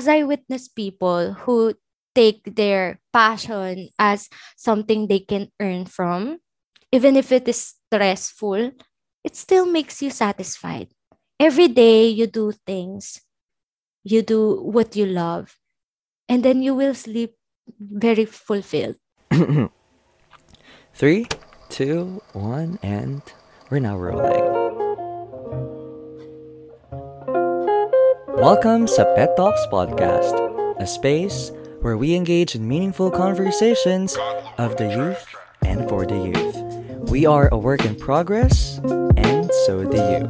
as I witness people who take their passion as something they can earn from, even if it is stressful, it still makes you satisfied. Every day you do things, you do what you love, and then you will sleep very fulfilled. Three, two, one, and we're now rolling. Welcome to Pet Talks Podcast, a space where we engage in meaningful conversations of the youth and for the youth. We are a work in progress, and so do you.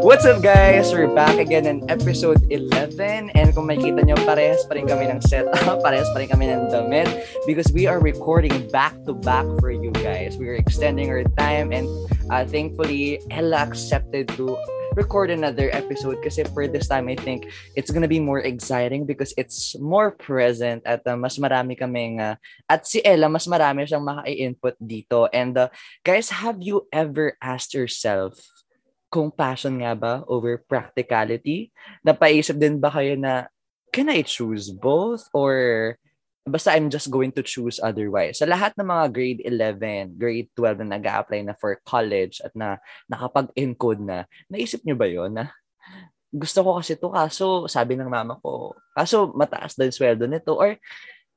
What's up guys? We're back again in episode 11 and kung makikita nyo, parehas pa rin kami ng setup, parehas pa rin kami ng damit because we are recording back to back for you guys. We are extending our time and uh, thankfully Ella accepted to record another episode kasi for this time I think it's gonna be more exciting because it's more present at uh, mas marami kaming uh, at si Ella mas marami siyang maka-input dito. And uh, guys have you ever asked yourself kung passion nga ba over practicality? Napaisip din ba kayo na can I choose both? Or basta I'm just going to choose otherwise. Sa lahat ng mga grade 11, grade 12 na nag-a-apply na for college at na nakapag-encode na, naisip niyo ba yon na gusto ko kasi to kaso sabi ng mama ko, kaso mataas din sweldo nito or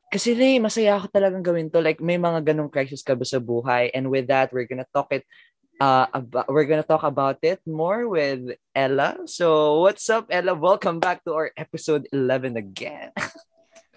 kasi Ray, masaya ako talagang gawin to. Like, may mga ganong crisis ka ba sa buhay? And with that, we're gonna talk it uh, about, we're gonna talk about it more with Ella. So, what's up, Ella? Welcome back to our episode 11 again.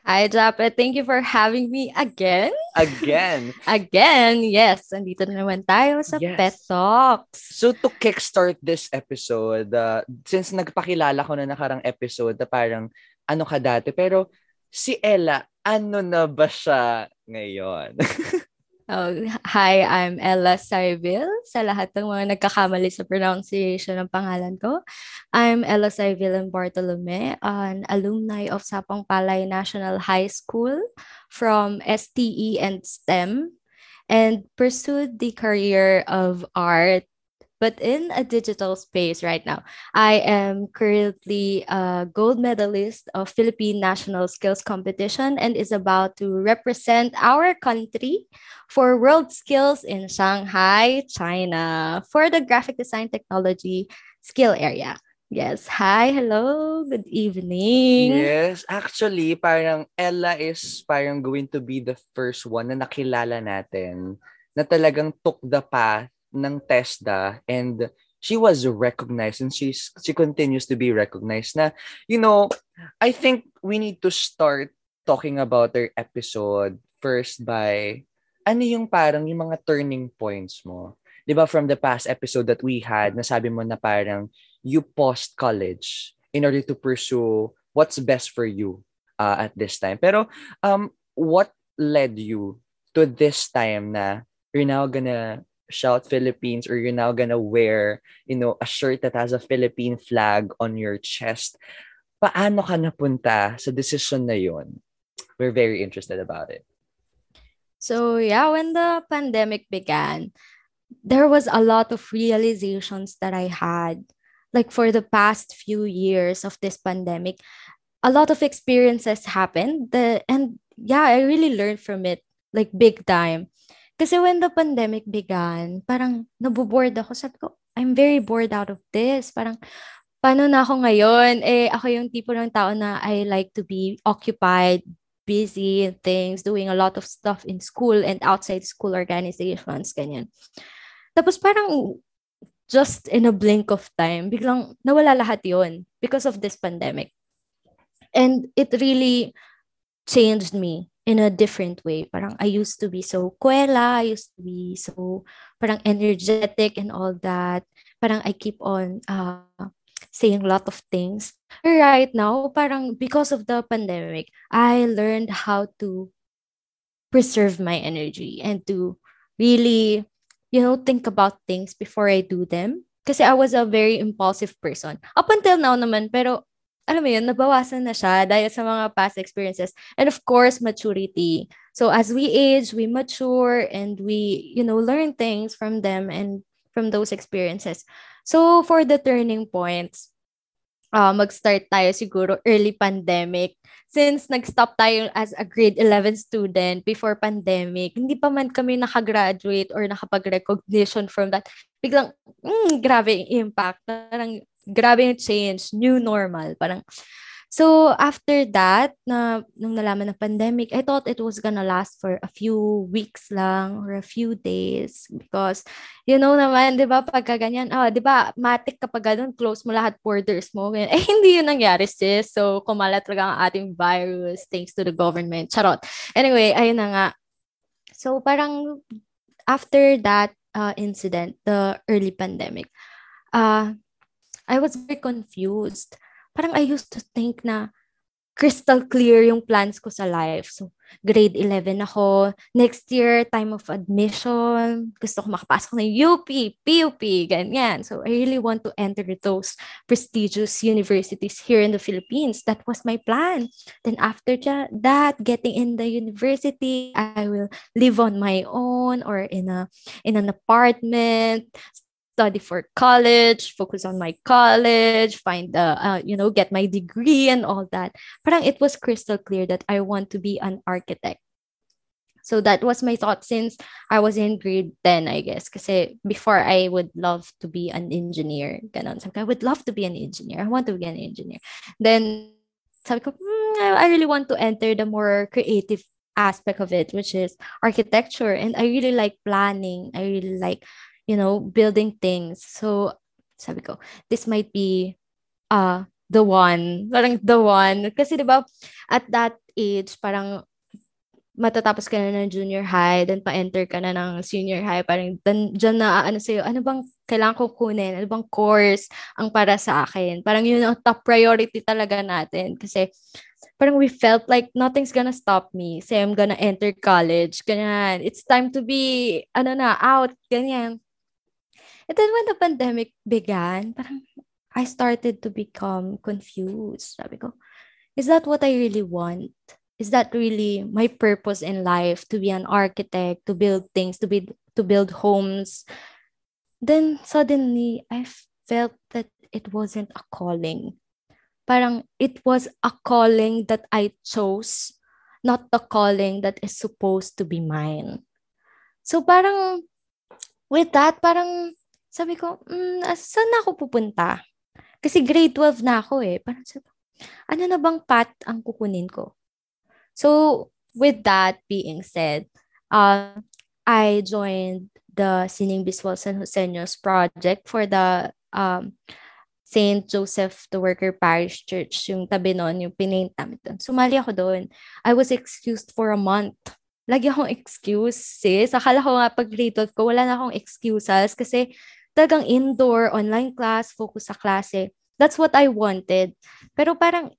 Hi, Japet. Thank you for having me again. Again. again, yes. Andito na naman tayo sa yes. Pet Talks. So to kickstart this episode, uh, since nagpakilala ko na nakarang episode na parang ano ka dati, pero si Ella, ano na ba siya ngayon? Oh, hi, I'm Ella Sarville. Sa lahat ng mga nagkakamali sa pronunciation ng pangalan ko, I'm Ella Sarville and Bartolome, an alumni of Sapang Palay National High School from STE and STEM and pursued the career of art but in a digital space right now. I am currently a gold medalist of Philippine National Skills Competition and is about to represent our country for World Skills in Shanghai, China for the graphic design technology skill area. Yes. Hi, hello. Good evening. Yes. Actually, parang Ella is parang going to be the first one na nakilala natin na talagang took the path ng TESDA and she was recognized and she's she continues to be recognized na you know I think we need to start talking about her episode first by ano yung parang yung mga turning points mo? 'di ba from the past episode that we had nasabi mo na parang you post college in order to pursue what's best for you uh, at this time. Pero um what led you to this time na you're now gonna shout Philippines or you're now gonna wear, you know, a shirt that has a Philippine flag on your chest. Paano ka napunta sa decision na yon? We're very interested about it. So yeah, when the pandemic began, there was a lot of realizations that I had. Like for the past few years of this pandemic, a lot of experiences happened. The and yeah, I really learned from it like big time. Kasi when the pandemic began, parang nabuboard ako. Sabi ko, I'm very bored out of this. Parang, paano na ako ngayon? Eh, ako yung tipo ng tao na I like to be occupied, busy in things, doing a lot of stuff in school and outside school organizations, ganyan. Tapos parang just in a blink of time, biglang nawala lahat yon because of this pandemic. And it really changed me in a different way. Parang I used to be so kuela, I used to be so parang energetic and all that. Parang I keep on uh, saying a lot of things. Right now, parang because of the pandemic, I learned how to preserve my energy and to really, you know, think about things before I do them. Kasi I was a very impulsive person. Up until now naman, pero alam mo yun, nabawasan na siya dahil sa mga past experiences. And of course, maturity. So as we age, we mature and we, you know, learn things from them and from those experiences. So for the turning points, uh, mag-start tayo siguro early pandemic. Since nag-stop tayo as a grade 11 student before pandemic, hindi pa man kami nakagraduate or nakapag-recognition from that. Biglang, mm, grabe yung impact. Parang, grabe yung change. New normal. Parang, So after that, na nung nalaman ng pandemic, I thought it was gonna last for a few weeks lang or a few days because you know naman, 'di ba, pagka ganyan, ah, 'di ba, matik kapag ganun, close mo lahat borders mo. Eh hindi 'yun nangyari, sis. So kumalat talaga ang ating virus thanks to the government. Charot. Anyway, ayun na nga. So parang after that uh, incident, the early pandemic, uh, I was very confused parang I used to think na crystal clear yung plans ko sa life. So, grade 11 ako. Next year, time of admission. Gusto ko makapasok ng UP, PUP, ganyan. So, I really want to enter those prestigious universities here in the Philippines. That was my plan. Then after that, getting in the university, I will live on my own or in a in an apartment, study for college, focus on my college, find the, uh, you know, get my degree and all that. Parang it was crystal clear that I want to be an architect. So that was my thought since I was in grade 10, I guess. Kasi before I would love to be an engineer. Ganon. I would love to be an engineer. I want to be an engineer. Then, ko, mm, I really want to enter the more creative aspect of it, which is architecture. And I really like planning. I really like you know, building things. So, sabi ko, this might be uh, the one. Parang the one. Kasi di ba at that age, parang matatapos ka na ng junior high, then pa-enter ka na ng senior high, parang dan, dyan na, ano sa'yo, ano bang kailangan ko kunin? Ano bang course ang para sa akin? Parang yun ang top priority talaga natin. Kasi parang we felt like nothing's gonna stop me. Say, I'm gonna enter college. Ganyan. It's time to be, ano na, out. Ganyan. And then when the pandemic began, parang I started to become confused. Sabi ko, is that what I really want? Is that really my purpose in life to be an architect, to build things, to be to build homes? Then suddenly I felt that it wasn't a calling. Parang it was a calling that I chose, not the calling that is supposed to be mine. So parang with that, parang sabi ko, mm, saan ako pupunta? Kasi grade 12 na ako eh. Parang sabi, ano na bang path ang kukunin ko? So, with that being said, uh, I joined the Sining Biswal San Joseños project for the um, St. Joseph the Worker Parish Church, yung tabi noon, yung pinaint namin doon. Sumali ako doon. I was excused for a month. Lagi akong excuse, sis. Akala ko nga pag grade 12 ko, wala na akong excuses kasi talagang indoor, online class, focus sa klase. That's what I wanted. Pero parang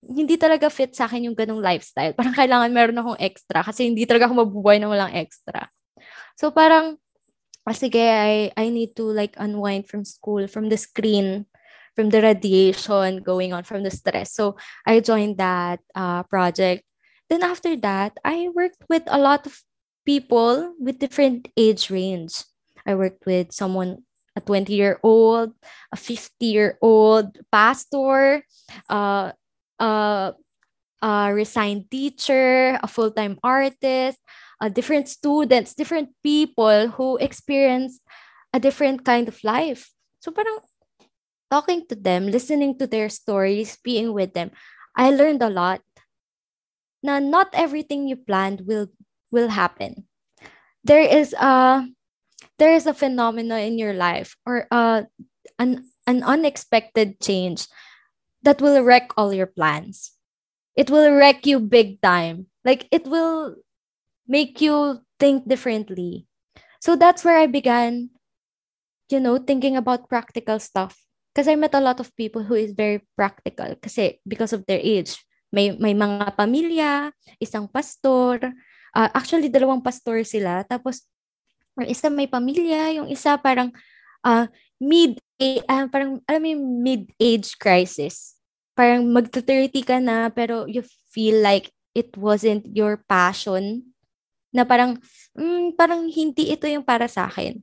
hindi talaga fit sa akin yung ganong lifestyle. Parang kailangan meron akong extra kasi hindi talaga ako mabubuhay na walang extra. So parang, ah, sige, I, I need to like unwind from school, from the screen, from the radiation going on, from the stress. So I joined that uh, project. Then after that, I worked with a lot of people with different age range. I worked with someone a 20 year old, a 50 year old pastor, uh, uh, a resigned teacher, a full time artist, uh, different students, different people who experience a different kind of life. So parang talking to them, listening to their stories, being with them, I learned a lot. Na not everything you planned will will happen. There is a there is a phenomena in your life or uh, an, an unexpected change that will wreck all your plans. It will wreck you big time. Like it will make you think differently. So that's where I began, you know, thinking about practical stuff. Because I met a lot of people who is very practical. Kasi because of their age. May, may mga pamilya, isang pastor. Uh, actually, dalawang pastor sila. Tapos or isa may pamilya, yung isa parang uh, mid uh, parang alam mo yung mid-age crisis. Parang magto-30 ka na pero you feel like it wasn't your passion na parang mm, parang hindi ito yung para sa akin.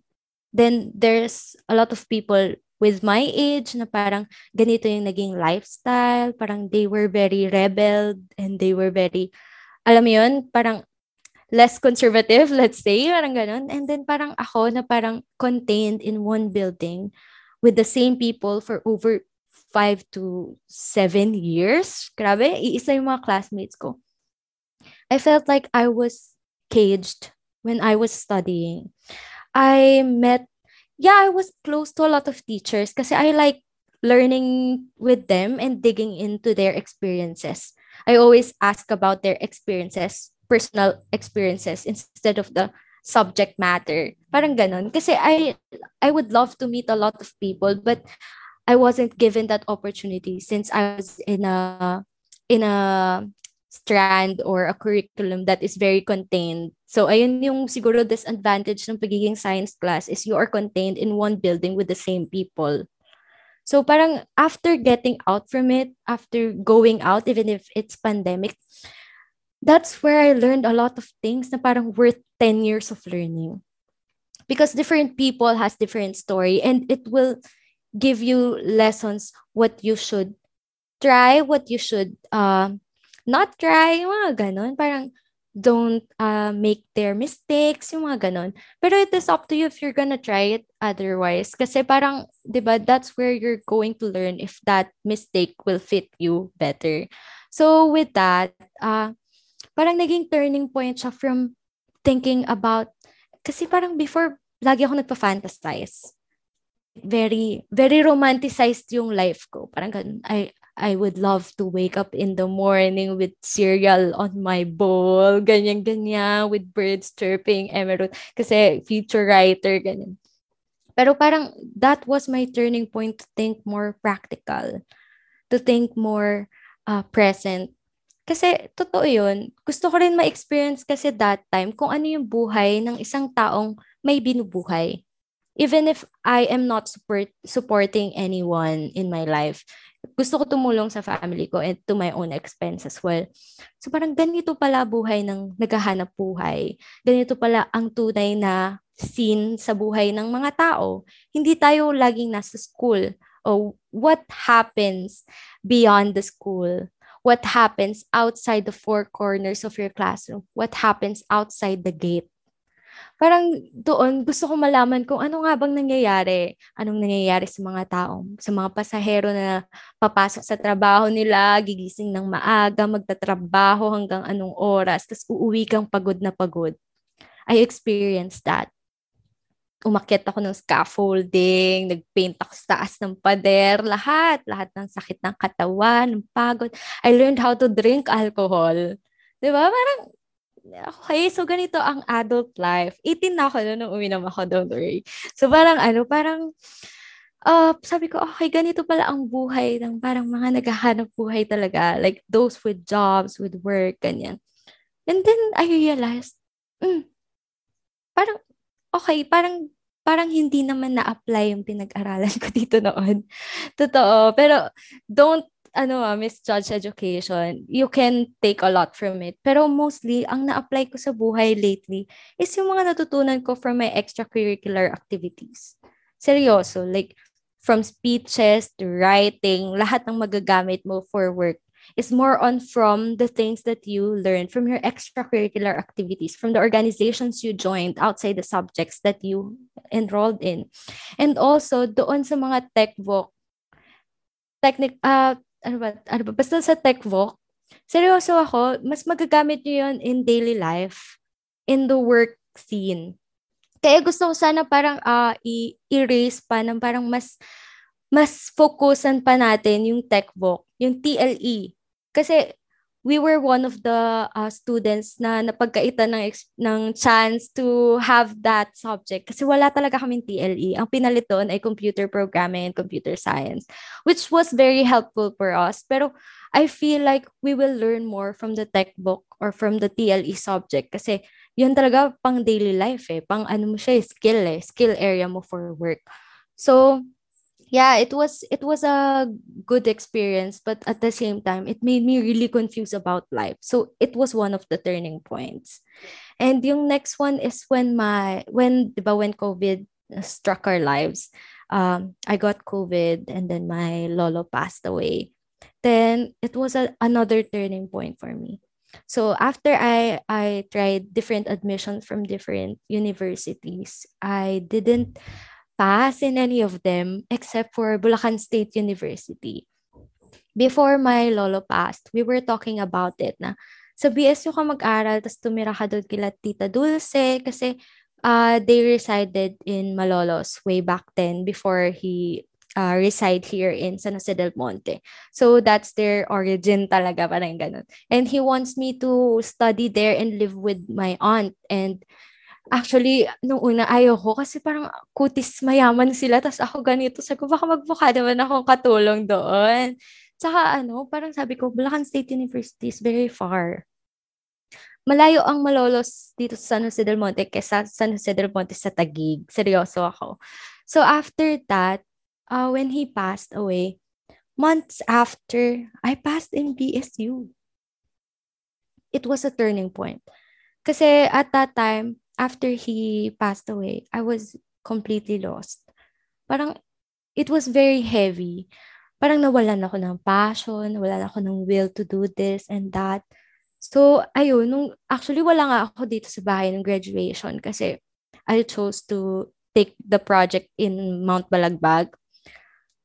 then there's a lot of people with my age na parang ganito yung naging lifestyle, parang they were very rebel and they were very, alam mo yun, parang less conservative, let's say, parang ganun. And then parang ako na parang contained in one building with the same people for over five to seven years. Grabe, iisa yung mga classmates ko. I felt like I was caged when I was studying. I met yeah, I was close to a lot of teachers kasi I like learning with them and digging into their experiences. I always ask about their experiences, personal experiences instead of the subject matter. Parang ganun. Kasi I I would love to meet a lot of people but I wasn't given that opportunity since I was in a in a strand or a curriculum that is very contained. So ayun yung siguro disadvantage ng pagiging science class is you are contained in one building with the same people. So parang after getting out from it, after going out, even if it's pandemic, that's where I learned a lot of things na parang worth 10 years of learning. Because different people has different story and it will give you lessons what you should try, what you should uh, not try, yung mga ganon. Parang don't uh, make their mistakes, yung mga ganon. Pero it is up to you if you're gonna try it otherwise. Kasi parang, di ba, that's where you're going to learn if that mistake will fit you better. So with that, uh, parang naging turning point siya from thinking about, kasi parang before, lagi ako nagpa-fantasize. Very, very romanticized yung life ko. Parang ganun. I, I would love to wake up in the morning with cereal on my bowl, ganyan-ganyan, with birds chirping, emerald, kasi future writer, ganyan. Pero parang that was my turning point to think more practical, to think more uh, present. Kasi totoo yun, gusto ko rin ma-experience kasi that time kung ano yung buhay ng isang taong may binubuhay. Even if I am not support, supporting anyone in my life, gusto ko tumulong sa family ko and to my own expense as well. So parang ganito pala buhay ng naghahanap buhay. Ganito pala ang tunay na scene sa buhay ng mga tao. Hindi tayo laging nasa school. O what happens beyond the school? What happens outside the four corners of your classroom? What happens outside the gate? parang doon gusto ko malaman kung ano nga bang nangyayari. Anong nangyayari sa mga tao, sa mga pasahero na papasok sa trabaho nila, gigising ng maaga, magtatrabaho hanggang anong oras, tapos uuwi kang pagod na pagod. I experienced that. Umakyat ako ng scaffolding, nagpaint ako sa taas ng pader, lahat, lahat ng sakit ng katawan, ng pagod. I learned how to drink alcohol. 'Di ba? Parang okay, so ganito ang adult life. 18 na ako nung uminom ako, don't worry. So parang ano, parang uh, sabi ko, okay, ganito pala ang buhay ng parang mga naghahanap buhay talaga. Like those with jobs, with work, ganyan. And then I realized, mm, parang, okay, parang parang hindi naman na-apply yung pinag-aralan ko dito noon. Totoo. Pero don't ano ah, misjudge education. You can take a lot from it. Pero mostly, ang na-apply ko sa buhay lately is yung mga natutunan ko from my extracurricular activities. Seryoso, like from speeches to writing, lahat ng magagamit mo for work is more on from the things that you learned from your extracurricular activities, from the organizations you joined outside the subjects that you enrolled in. And also, doon sa mga tech book, technic, uh, ano ba, ano ba, basta sa tech voc, seryoso ako, mas magagamit nyo yun in daily life, in the work scene. Kaya gusto ko sana parang uh, i-erase pa ng parang mas mas focusan pa natin yung tech voc, yung TLE. Kasi we were one of the uh, students na napagkaitan ng, ng chance to have that subject kasi wala talaga kaming TLE. Ang pinalit ay computer programming and computer science, which was very helpful for us. Pero I feel like we will learn more from the tech book or from the TLE subject kasi yun talaga pang daily life eh. Pang ano mo siya, eh, skill eh. Skill area mo for work. So, yeah, it was it was a good experience, but at the same time, it made me really confused about life. So it was one of the turning points. And yung next one is when my when diba when COVID struck our lives. Um, I got COVID and then my lolo passed away. Then it was a, another turning point for me. So after I I tried different admissions from different universities, I didn't pass in any of them except for Bulacan State University. Before my lolo passed, we were talking about it na sa BSU ka mag-aral tapos tumira ka doon kila Tita Dulce kasi uh, they resided in Malolos way back then before he uh, reside here in San Jose del Monte. So that's their origin talaga, parang ganun. And he wants me to study there and live with my aunt. And actually, nung una, ayoko kasi parang kutis mayaman sila. Tapos ako ganito. Sabi ko, baka magbuka naman akong katulong doon. Tsaka ano, parang sabi ko, Bulacan State University is very far. Malayo ang Malolos dito sa San Jose del Monte kesa San Jose del Monte sa Tagig. Seryoso ako. So after that, uh, when he passed away, months after, I passed in BSU. It was a turning point. Kasi at that time, after he passed away, I was completely lost. Parang, it was very heavy. Parang nawalan ako ng passion, nawalan ako ng will to do this and that. So, ayun, nung, actually wala nga ako dito sa bahay ng graduation kasi I chose to take the project in Mount Balagbag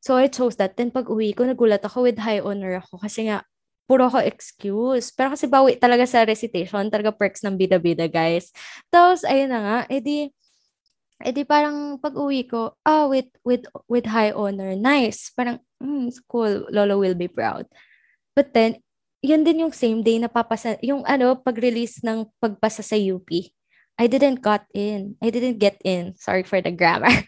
So I chose that. Then pag uwi ko, nagulat ako with high honor ako kasi nga, puro ako excuse. Pero kasi bawi talaga sa recitation, talaga perks ng bida-bida, guys. Tapos, ayun na nga, edi, edi parang pag uwi ko, ah, with, with, with high honor, nice. Parang, mm, cool, Lolo will be proud. But then, yun din yung same day na papasa, yung ano, pag-release ng pagpasa sa UP. I didn't got in. I didn't get in. Sorry for the grammar.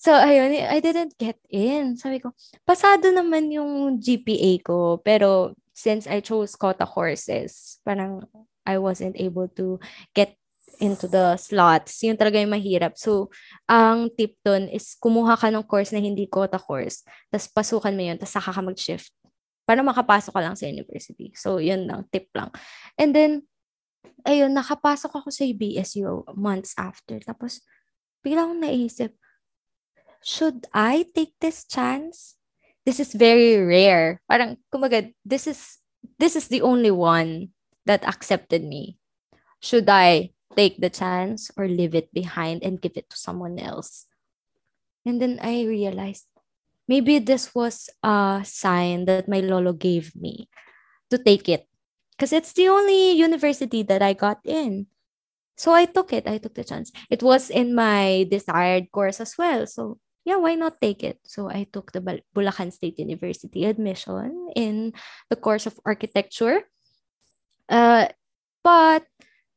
So, ayun, I didn't get in. Sabi ko, pasado naman yung GPA ko. Pero, since I chose quota courses, parang I wasn't able to get into the slots. Yun talaga yung mahirap. So, ang tip doon is kumuha ka ng course na hindi quota course. Tapos pasukan mo yun. Tapos saka ka mag-shift. Para makapasok ka lang sa university. So, yun lang. Tip lang. And then, ayun, nakapasok ako sa BSU months after. Tapos, bigla naisip, should I take this chance? This is very rare. Parang, kumaga, this is, this is the only one that accepted me. Should I take the chance or leave it behind and give it to someone else? And then I realized maybe this was a sign that my lolo gave me to take it because it's the only university that I got in. So I took it. I took the chance. It was in my desired course as well. So yeah, why not take it? So I took the Bulacan State University admission in the course of architecture. Uh, but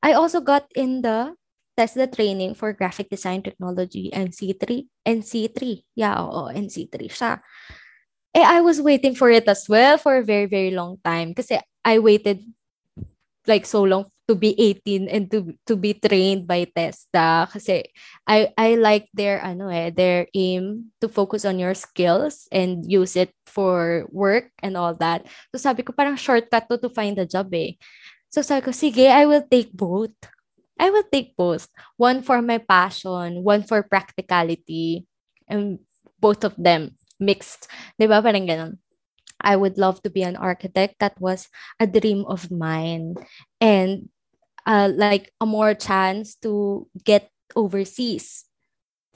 I also got in the TESDA training for graphic design technology NC3. NC3. Yeah, oo, NC3 siya. Eh, I was waiting for it as well for a very, very long time. Kasi I waited like so long to be 18 and to to be trained by TESDA kasi I I like their ano eh their aim to focus on your skills and use it for work and all that. So sabi ko parang shortcut to to find a job eh. So sabi ko sige, I will take both. I will take both. One for my passion, one for practicality, and both of them mixed. 'Di ba? Parang ganun. I would love to be an architect. That was a dream of mine. And uh, like a more chance to get overseas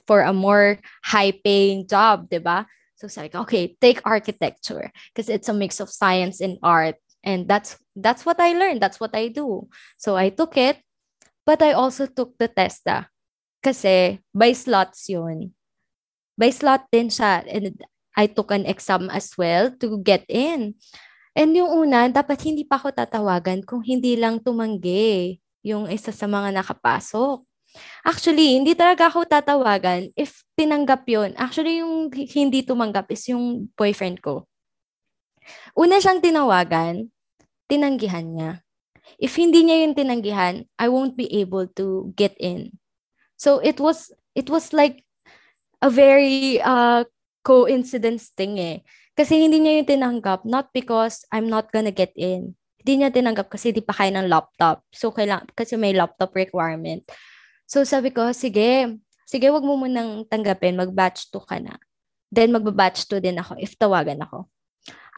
for a more high paying job, diba? So it's like, okay, take architecture because it's a mix of science and art. And that's that's what I learned. That's what I do. So I took it, but I also took the TESDA. Kasi by slots yun. By slot din siya. And I took an exam as well to get in. And yung una, dapat hindi pa ako tatawagan kung hindi lang tumanggi yung isa sa mga nakapasok. Actually, hindi talaga ako tatawagan if tinanggap yon. Actually, yung hindi tumanggap is yung boyfriend ko. Una siyang tinawagan, tinanggihan niya. If hindi niya yung tinanggihan, I won't be able to get in. So it was it was like a very uh, coincidence thing eh. Kasi hindi niya yung tinanggap, not because I'm not gonna get in. Hindi niya tinanggap kasi di pa kaya ng laptop. So, kailang, kasi may laptop requirement. So, sabi ko, sige, sige, wag mo munang tanggapin, mag-batch 2 ka na. Then, magba-batch 2 din ako if tawagan ako.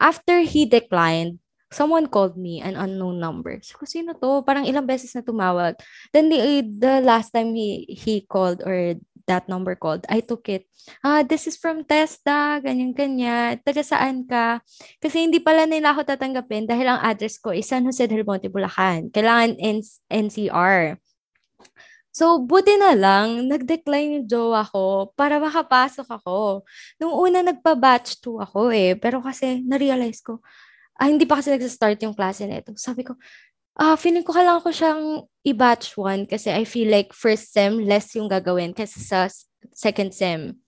After he declined, someone called me, an unknown number. So, sino to? Parang ilang beses na tumawag. Then, the, the last time he, he called or that number called, I took it. Ah, this is from Testa, ganyan-ganyan. Taga saan ka? Kasi hindi pala nila ako tatanggapin dahil ang address ko is San Jose del Monte, Bulacan. Kailangan N- NCR. So, buti na lang, nag-decline yung jowa ko para makapasok ako. Nung una, nagpa-batch 2 ako eh. Pero kasi, na-realize ko, ah, hindi pa kasi nag-start yung klase na ito. Sabi ko, ah, feeling ko kailangan ko siyang i-batch 1 kasi I feel like first sem, less yung gagawin kasi sa second sem.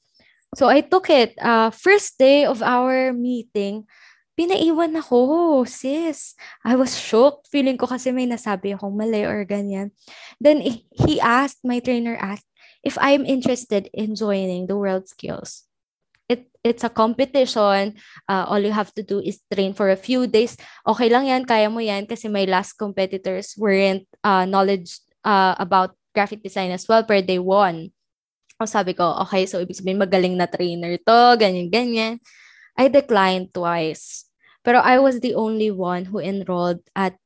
So, I took it. Uh, first day of our meeting, pinaiwan ako, sis. I was shocked. Feeling ko kasi may nasabi akong mali or ganyan. Then he asked, my trainer asked, if I'm interested in joining the World Skills. It, it's a competition. Uh, all you have to do is train for a few days. Okay lang yan, kaya mo yan kasi my last competitors weren't uh, knowledge uh, about graphic design as well, but they won. O sabi ko, okay, so ibig sabihin magaling na trainer to, ganyan-ganyan. I declined twice. Pero I was the only one who enrolled at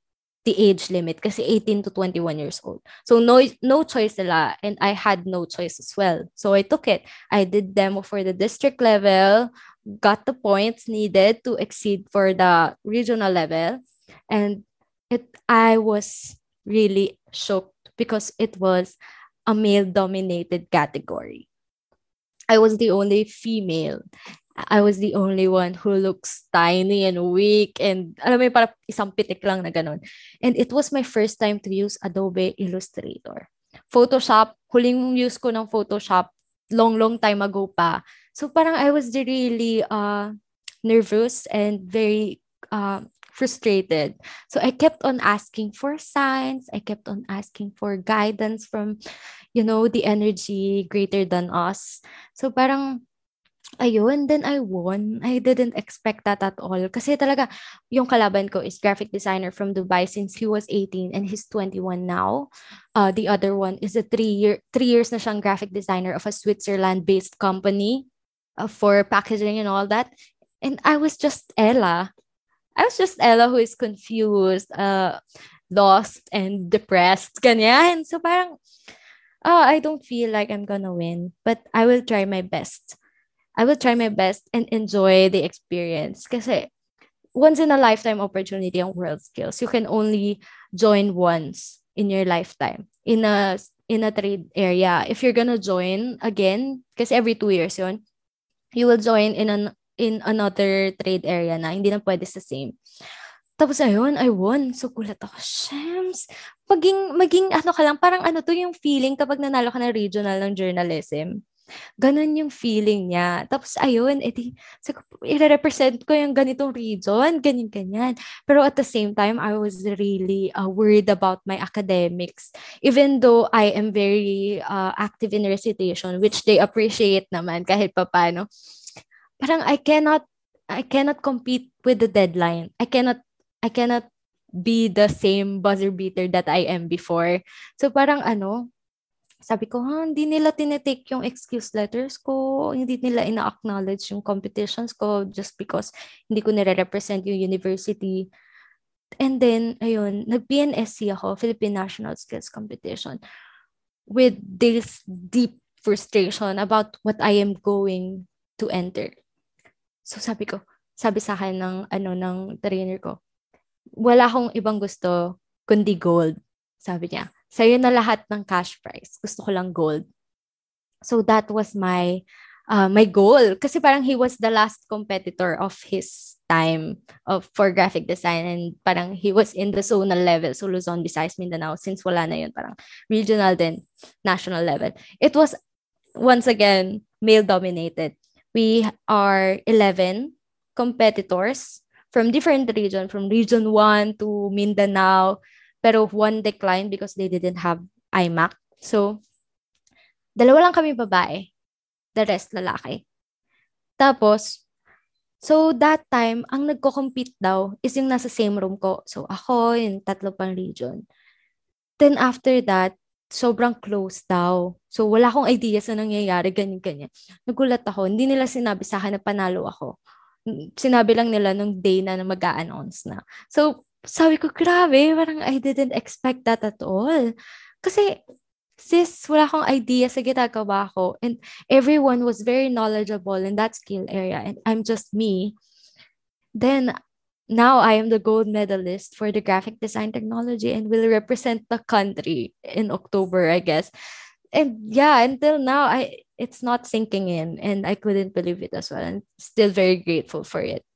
the age limit kasi 18 to 21 years old. So no no choice nila and I had no choice as well. So I took it. I did demo for the district level, got the points needed to exceed for the regional level and it I was really shocked because it was a male dominated category. I was the only female I was the only one who looks tiny and weak and alam mo para isang pitik lang na ganun. And it was my first time to use Adobe Illustrator. Photoshop, huling use ko ng Photoshop long long time ago pa. So parang I was really uh nervous and very uh frustrated. So I kept on asking for signs. I kept on asking for guidance from, you know, the energy greater than us. So parang Ayun, then I won. I didn't expect that at all. Kasi talaga, yung kalaban ko is graphic designer from Dubai since he was 18 and he's 21 now. Uh, the other one is a three year three years na siyang graphic designer of a Switzerland-based company uh, for packaging and all that. And I was just Ella. I was just Ella who is confused, uh, lost, and depressed. Ganyan. So parang, oh, I don't feel like I'm gonna win, but I will try my best. I will try my best and enjoy the experience. Kasi once in a lifetime opportunity ang World Skills. You can only join once in your lifetime in a in a trade area. If you're gonna join again, kasi every two years yun, you will join in an in another trade area na hindi na pwede sa same. Tapos ayun, I won. So kulat ako, Shams, maging, maging ano ka lang, parang ano to yung feeling kapag nanalo ka ng regional ng journalism. Ganon yung feeling niya. Tapos ayun, edi, i-represent ko yung ganitong region, ganyan-ganyan. Pero at the same time, I was really uh, worried about my academics. Even though I am very uh, active in recitation, which they appreciate naman kahit papano. Parang I cannot, I cannot compete with the deadline. I cannot, I cannot be the same buzzer beater that I am before. So parang ano, sabi ko, ha, hindi nila tinetake yung excuse letters ko, hindi nila ina-acknowledge yung competitions ko just because hindi ko nire-represent yung university. And then, ayun, nag-PNSC ako, Philippine National Skills Competition, with this deep frustration about what I am going to enter. So sabi ko, sabi sa akin ng, ano, ng trainer ko, wala akong ibang gusto kundi gold. Sabi niya, sa'yo na lahat ng cash prize. Gusto ko lang gold. So that was my uh, my goal. Kasi parang he was the last competitor of his time of for graphic design and parang he was in the zonal level. So Luzon, Visayas, Mindanao. Since wala na yun, parang regional then national level. It was once again male dominated. We are 11 competitors from different region, from region 1 to Mindanao, pero one declined because they didn't have iMac. So, dalawa lang kami babae. The rest lalaki. Tapos, so that time, ang nagko-compete daw is yung nasa same room ko. So, ako, yung tatlo pang region. Then after that, sobrang close daw. So, wala akong idea sa nangyayari, ganyan-ganyan. Nagulat ako. Hindi nila sinabi sa akin na panalo ako. Sinabi lang nila nung day na, na mag-a-announce na. So, sabi ko, grabe, parang I didn't expect that at all. Kasi, sis, wala akong idea sa ginagawa ko. And everyone was very knowledgeable in that skill area. And I'm just me. Then, now I am the gold medalist for the graphic design technology and will represent the country in October, I guess. And yeah, until now, I it's not sinking in, and I couldn't believe it as well. And still very grateful for it.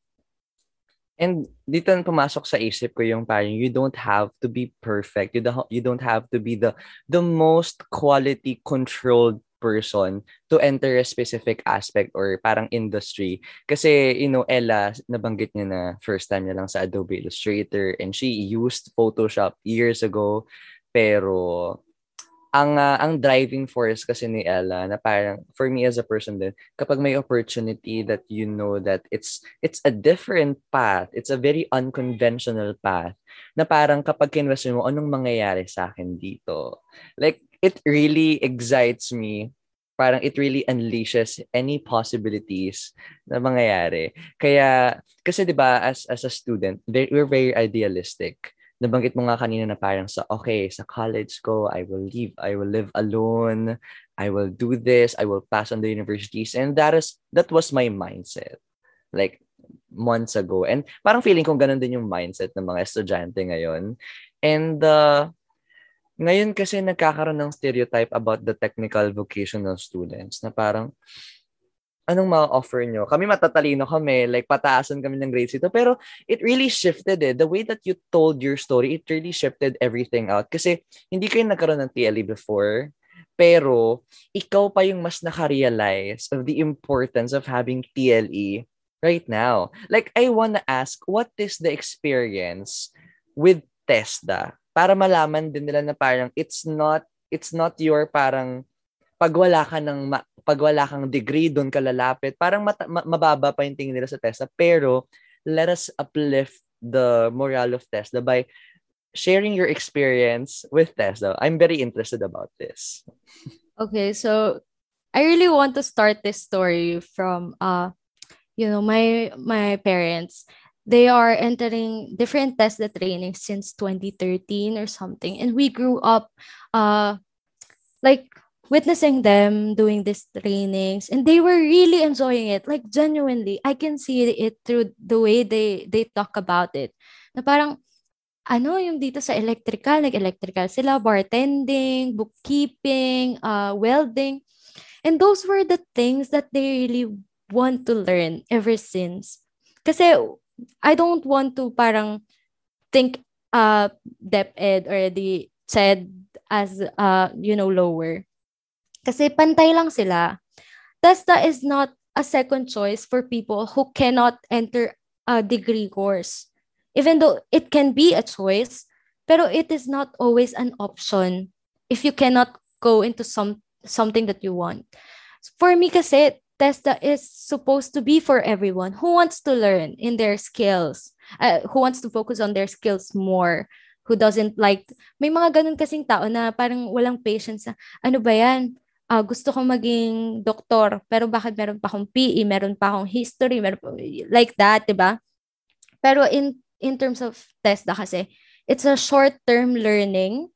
And dito pumasok sa isip ko yung parang you don't have to be perfect. You don't, you don't have to be the the most quality controlled person to enter a specific aspect or parang industry. Kasi, you know, Ella, nabanggit niya na first time niya lang sa Adobe Illustrator and she used Photoshop years ago. Pero, ang uh, ang driving force kasi ni Ella na parang for me as a person din kapag may opportunity that you know that it's it's a different path it's a very unconventional path na parang kapag kinwestiyon mo anong mangyayari sa akin dito like it really excites me. Parang it really unleashes any possibilities na mangyayari. Kaya, kasi di ba as, as a student, we're very idealistic. Nabanggit mo nga kanina na parang sa, okay, sa college ko, I will leave, I will live alone, I will do this, I will pass on the universities. And that is, that was my mindset. Like, months ago. And parang feeling kong ganun din yung mindset ng mga estudyante ngayon. And uh, ngayon kasi nagkakaroon ng stereotype about the technical vocational students na parang, anong ma-offer nyo? Kami matatalino kami, like pataasan kami ng grades ito. Pero it really shifted eh. The way that you told your story, it really shifted everything out. Kasi hindi kayo nagkaroon ng TLE before. Pero ikaw pa yung mas nakarealize of the importance of having TLE right now. Like, I wanna ask, what is the experience with TESDA? para malaman din nila na parang it's not it's not your parang pag wala ka ng pag wala kang degree doon ka lalapit parang mata, ma, mababa pa yung tingin nila sa TESDA pero let us uplift the morale of TESDA by sharing your experience with TESDA. I'm very interested about this. Okay, so I really want to start this story from uh you know my my parents they are entering different TESDA training since 2013 or something. And we grew up uh, like witnessing them doing these trainings and they were really enjoying it. Like genuinely i can see it through the way they they talk about it. Na parang ano yung dito sa electrical? Nag-electrical sila bartending bookkeeping uh, welding. And those were the things that they really want to learn ever since. Kasi I don't want to parang think uh DepEd already said as uh you know lower. Kasi pantay lang sila. TESDA is not a second choice for people who cannot enter a degree course. Even though it can be a choice, pero it is not always an option if you cannot go into some something that you want. For me kasi, TESDA is supposed to be for everyone who wants to learn in their skills, uh, who wants to focus on their skills more, who doesn't like, may mga ganun kasing tao na parang walang patience ano ba yan? Uh, gusto kong maging doktor, pero bakit meron pa akong PE, meron pa akong history, meron pa, like that, di ba? Pero in, in terms of TESDA kasi, it's a short-term learning,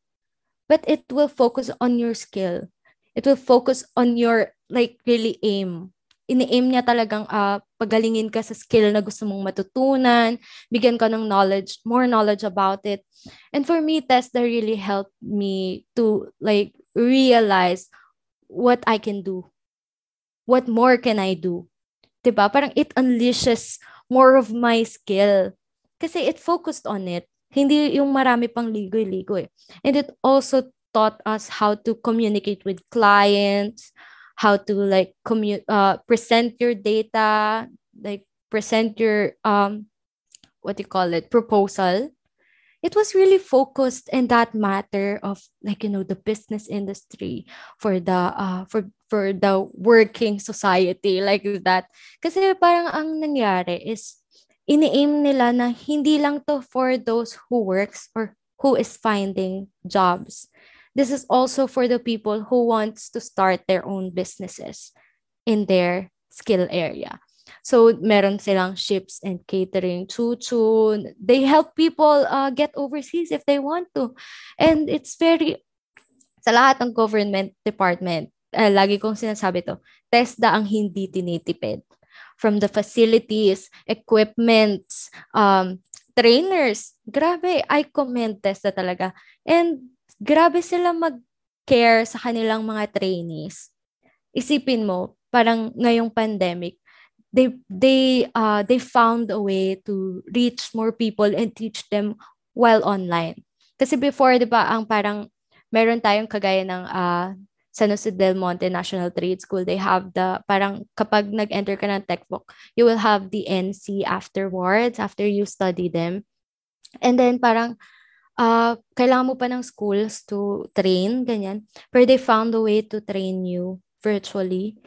but it will focus on your skill. It will focus on your, like, really aim ini-aim niya talagang uh, pagalingin ka sa skill na gusto mong matutunan, bigyan ka ng knowledge, more knowledge about it. And for me, TESDA really helped me to like realize what I can do. What more can I do? 'Di ba? Parang it unleashes more of my skill. Kasi it focused on it. Hindi yung marami pang ligoy-ligoy. And it also taught us how to communicate with clients, how to like commu- uh, present your data, like present your um what do you call it proposal. It was really focused in that matter of like you know the business industry for the uh for for the working society like that. Kasi parang ang nangyari is ini-aim nila na hindi lang to for those who works or who is finding jobs this is also for the people who wants to start their own businesses in their skill area. So, meron silang ships and catering, chuchu. They help people uh, get overseas if they want to. And it's very, sa lahat ng government department, uh, lagi kong sinasabi to, TESDA ang hindi tinitipid. From the facilities, equipments, um, trainers. Grabe, I commend TESDA talaga. And grabe sila mag-care sa kanilang mga trainees. Isipin mo, parang ngayong pandemic, they they uh they found a way to reach more people and teach them while online. Kasi before 'di ba ang parang meron tayong kagaya ng uh, San Jose del Monte National Trade School, they have the, parang kapag nag-enter ka ng textbook, you will have the NC afterwards, after you study them. And then parang, uh, kailangan mo pa ng schools to train, ganyan. Pero they found a way to train you virtually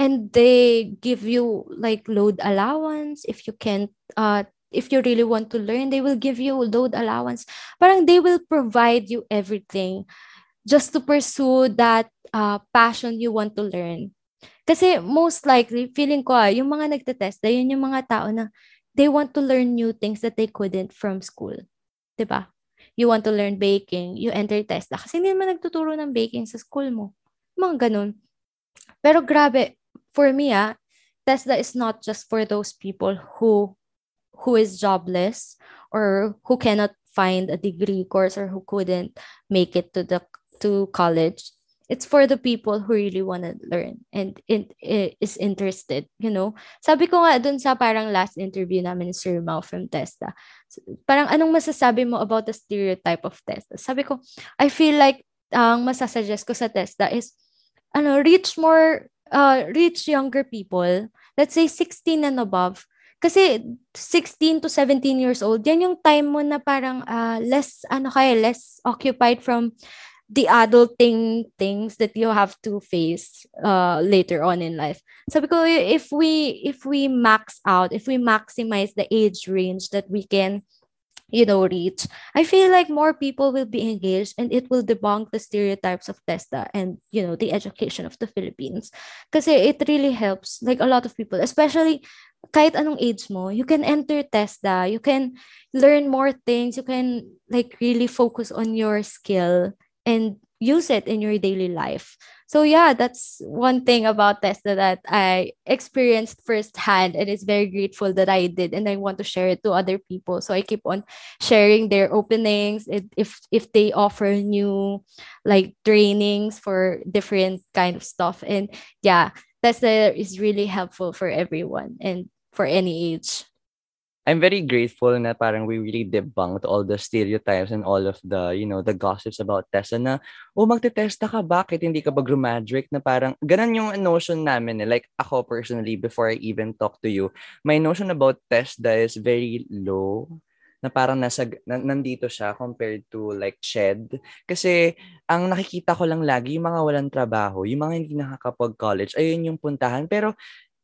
and they give you like load allowance. If you can't uh if you really want to learn they will give you load allowance. Parang they will provide you everything just to pursue that uh, passion you want to learn. Kasi most likely feeling ko ah, yung mga nagtetest yun yung mga tao na they want to learn new things that they couldn't from school. 'di ba you want to learn baking you enter test kasi hindi naman nagtuturo ng baking sa school mo. Mga ganun. Pero grabe for me, ah, TESDA is not just for those people who who is jobless or who cannot find a degree course or who couldn't make it to the to college. It's for the people who really want to learn and it, it is interested, you know. Sabi ko nga dun sa parang last interview namin ni Sir Mao from TESDA. Parang anong masasabi mo about the stereotype of TESDA? Sabi ko, I feel like ang masasuggest ko sa TESDA is ano, reach more uh, reach younger people, let's say 16 and above, kasi 16 to 17 years old, yan yung time mo na parang uh, less, ano kaya, less occupied from the adulting things that you have to face uh, later on in life. Sabi ko, if we, if we max out, if we maximize the age range that we can you know, reach, I feel like more people will be engaged and it will debunk the stereotypes of TESDA and, you know, the education of the Philippines. Because it really helps, like a lot of people, especially kahit anong age mo, you can enter TESDA, you can learn more things, you can like really focus on your skill and use it in your daily life. So yeah, that's one thing about Tesla that I experienced firsthand and is very grateful that I did and I want to share it to other people. So I keep on sharing their openings if if they offer new like trainings for different kind of stuff. And yeah, Tesla is really helpful for everyone and for any age. I'm very grateful na parang we really debunked all the stereotypes and all of the, you know, the gossips about Tessa na, oh, magte-testa ka, bakit hindi ka ba graduate? Na parang, ganun yung notion namin. Eh. Like, ako personally, before I even talk to you, my notion about TESDA is very low na parang nasa na, nandito siya compared to like shed kasi ang nakikita ko lang lagi yung mga walang trabaho yung mga hindi nakakapag-college ayun yung puntahan pero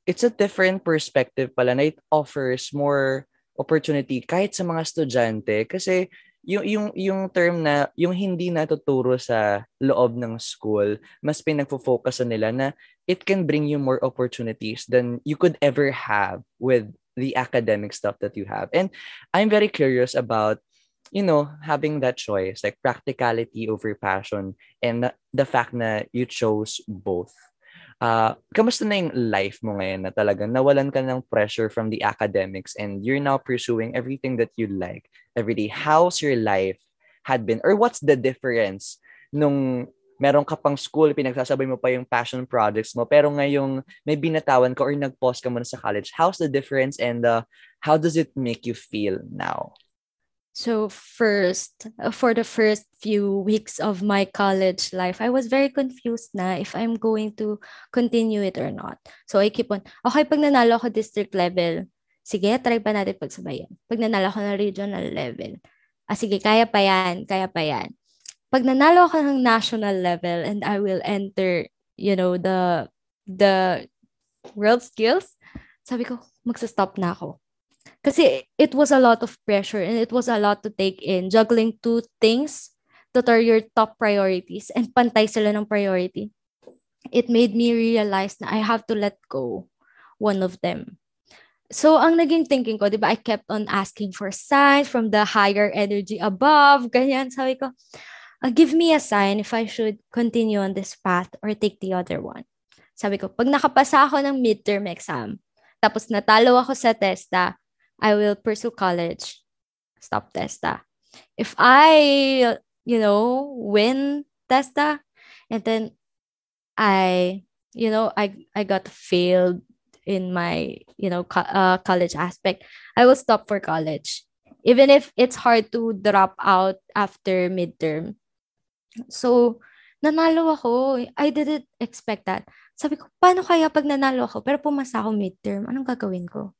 it's a different perspective pala na it offers more opportunity kahit sa mga estudyante kasi yung yung yung term na yung hindi natuturo sa loob ng school mas pinagfo-focus nila na it can bring you more opportunities than you could ever have with the academic stuff that you have. And i'm very curious about you know having that choice like practicality over passion and the, the fact na you chose both uh, kamusta na yung life mo ngayon na talagang nawalan ka ng pressure from the academics and you're now pursuing everything that you like every day? How's your life had been? Or what's the difference nung meron ka pang school, pinagsasabay mo pa yung passion projects mo, pero ngayong may binatawan ka or nag-pause ka muna sa college, how's the difference and uh, how does it make you feel now? So first, uh, for the first few weeks of my college life, I was very confused na if I'm going to continue it or not. So I keep on, okay, pag nanalo ako district level, sige, try pa natin pagsabayan. Pag nanalo ako ng regional level, ah sige, kaya pa yan, kaya pa yan. Pag nanalo ako ng national level and I will enter, you know, the the world skills, sabi ko, magsa-stop na ako kasi it was a lot of pressure and it was a lot to take in juggling two things that are your top priorities and pantay sila ng priority, it made me realize na I have to let go one of them. So, ang naging thinking ko, di ba, I kept on asking for signs from the higher energy above, ganyan. Sabi ko, uh, give me a sign if I should continue on this path or take the other one. Sabi ko, pag nakapasa ako ng midterm exam, tapos natalo ako sa TESTA, I will pursue college. Stop TESTA. If I, you know, win TESTA, and then I, you know, I, I got failed in my, you know, co- uh, college aspect, I will stop for college. Even if it's hard to drop out after midterm. So, nanalo ako. I didn't expect that. Sabi ko, paano kaya pag nanalo ako, pero pumasa ako midterm, anong gagawin ko?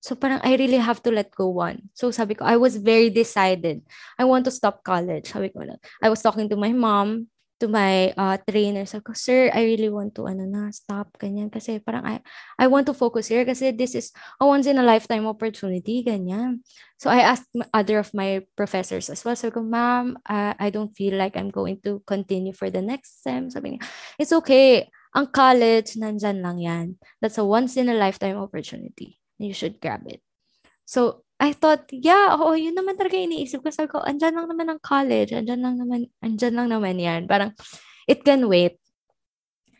So parang I really have to let go one. So sabi ko, I was very decided. I want to stop college. Sabi ko, I was talking to my mom, to my uh, trainer. Sabi ko, sir, I really want to ano na, stop, ganyan. Kasi parang I, I want to focus here kasi this is a once in a lifetime opportunity, ganyan. So I asked other of my professors as well. Sabi ko, ma'am, uh, I don't feel like I'm going to continue for the next sem. Sabi niya, it's okay. Ang college, nandyan lang yan. That's a once in a lifetime opportunity. You should grab it. So, I thought, yeah, oo, yun naman talaga iniisip ko. Sabi ko, andyan lang naman ang college. Andyan lang naman, andyan lang naman yan. Parang, it can wait.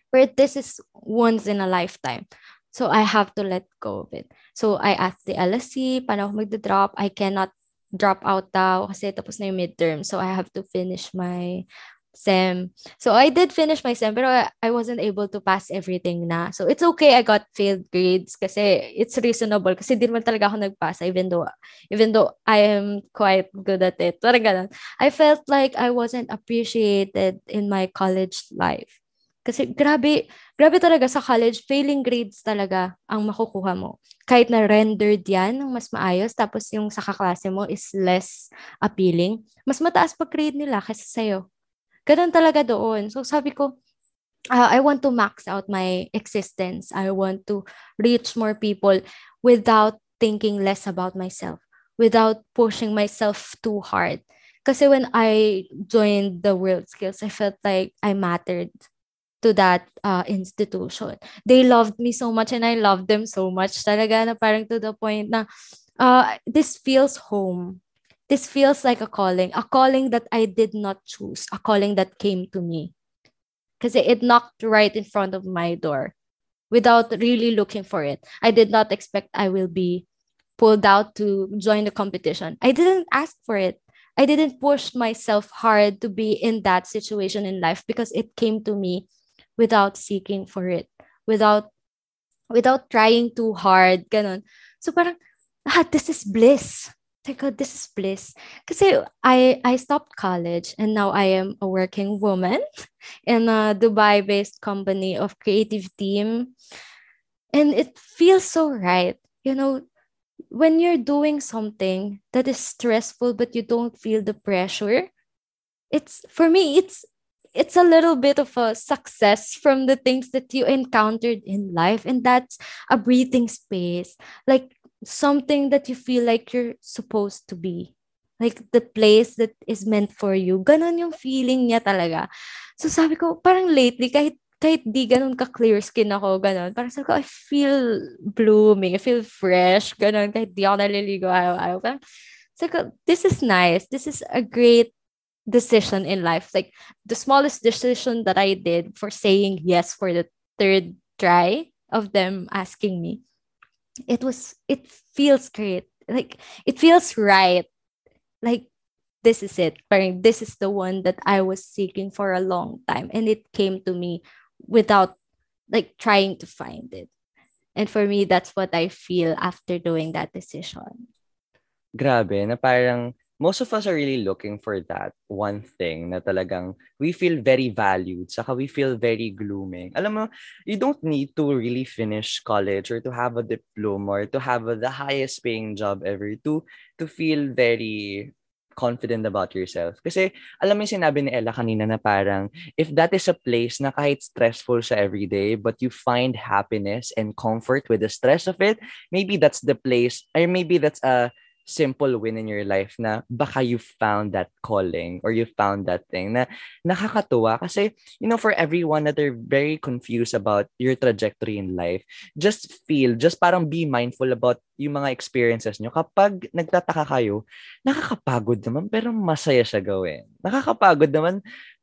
But this is once in a lifetime. So, I have to let go of it. So, I asked the LSC, paano ako magda-drop? I cannot drop out daw kasi tapos na yung midterm. So, I have to finish my SEM. So I did finish my SEM, pero I wasn't able to pass everything na. So it's okay I got failed grades kasi it's reasonable kasi di naman talaga ako nagpasa even though even though I am quite good at it. Parang ganun. I felt like I wasn't appreciated in my college life. Kasi grabe, grabe talaga sa college, failing grades talaga ang makukuha mo. Kahit na rendered yan ng mas maayos, tapos yung sa kaklase mo is less appealing, mas mataas pa grade nila kaysa sa'yo. Ganun talaga doon. So sabi ko, uh, I want to max out my existence. I want to reach more people without thinking less about myself, without pushing myself too hard. Kasi when I joined the World Skills, I felt like I mattered to that uh, institution. They loved me so much and I loved them so much. Talaga na parang to the point na uh, this feels home this feels like a calling, a calling that I did not choose, a calling that came to me. Because it knocked right in front of my door without really looking for it. I did not expect I will be pulled out to join the competition. I didn't ask for it. I didn't push myself hard to be in that situation in life because it came to me without seeking for it, without without trying too hard, ganun. So parang, ah, this is bliss. Teka, this is bliss. Kasi I, I stopped college and now I am a working woman in a Dubai-based company of creative team. And it feels so right. You know, when you're doing something that is stressful but you don't feel the pressure, it's for me, it's it's a little bit of a success from the things that you encountered in life and that's a breathing space like something that you feel like you're supposed to be. Like the place that is meant for you. Ganon yung feeling niya talaga. So sabi ko, parang lately, kahit kahit di ganun ka-clear skin ako, ganun. Parang sabi ko, I feel blooming, I feel fresh, ganun. Kahit di ako naliligo, ayaw-ayaw. Parang, sabi ko, this is nice. This is a great decision in life. Like, the smallest decision that I did for saying yes for the third try of them asking me it was it feels great. Like it feels right. Like this is it. This is the one that i was seeking for a long time. And it came to me without like trying to find it. And for me that's what i feel after doing that decision. Grabe na parang most of us are really looking for that one thing na talagang we feel very valued, saka we feel very glooming. Alam mo, you don't need to really finish college or to have a diploma or to have a, the highest paying job ever to to feel very confident about yourself. Kasi alam mo yung sinabi ni Ella kanina na parang if that is a place na kahit stressful sa everyday but you find happiness and comfort with the stress of it, maybe that's the place or maybe that's a simple win in your life na baka you found that calling or you found that thing na nakakatuwa. Kasi you know for everyone that are very confused about your trajectory in life just feel just parang be mindful about yung mga experiences nyo. Kapag nagtataka kayo nakakapagod naman pero masaya siya gawin. Nakakapagod naman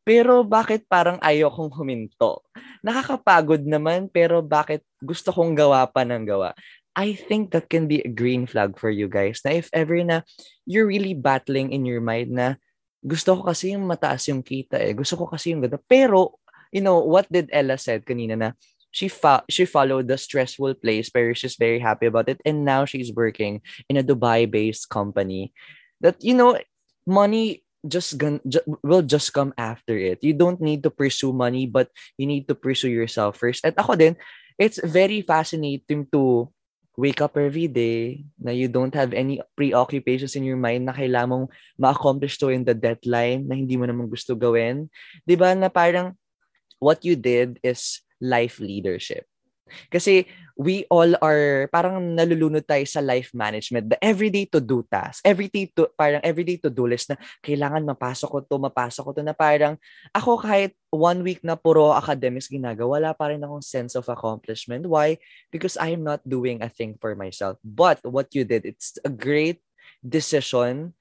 pero bakit parang ayokong huminto? Nakakapagod naman pero bakit gusto kong gawa pa ng gawa I think that can be a green flag for you guys na if ever na you're really battling in your mind na gusto ko kasi yung mataas yung kita eh. Gusto ko kasi yung ganda. Pero, you know, what did Ella said kanina na she fo- she followed the stressful place pero she's very happy about it and now she's working in a Dubai-based company that, you know, money just gun ju- will just come after it. You don't need to pursue money but you need to pursue yourself first. At ako din, it's very fascinating to wake up every day, na you don't have any preoccupations in your mind na kailangan mong ma-accomplish to in the deadline na hindi mo naman gusto gawin. Ba na parang what you did is life leadership. Kasi we all are, parang nalulunod tayo sa life management, the everyday to-do task, everyday to, parang everyday to-do list na kailangan mapasok ko to, mapasok ko to, na parang ako kahit one week na puro academics ginagawa, wala pa rin akong sense of accomplishment. Why? Because I am not doing a thing for myself. But what you did, it's a great decision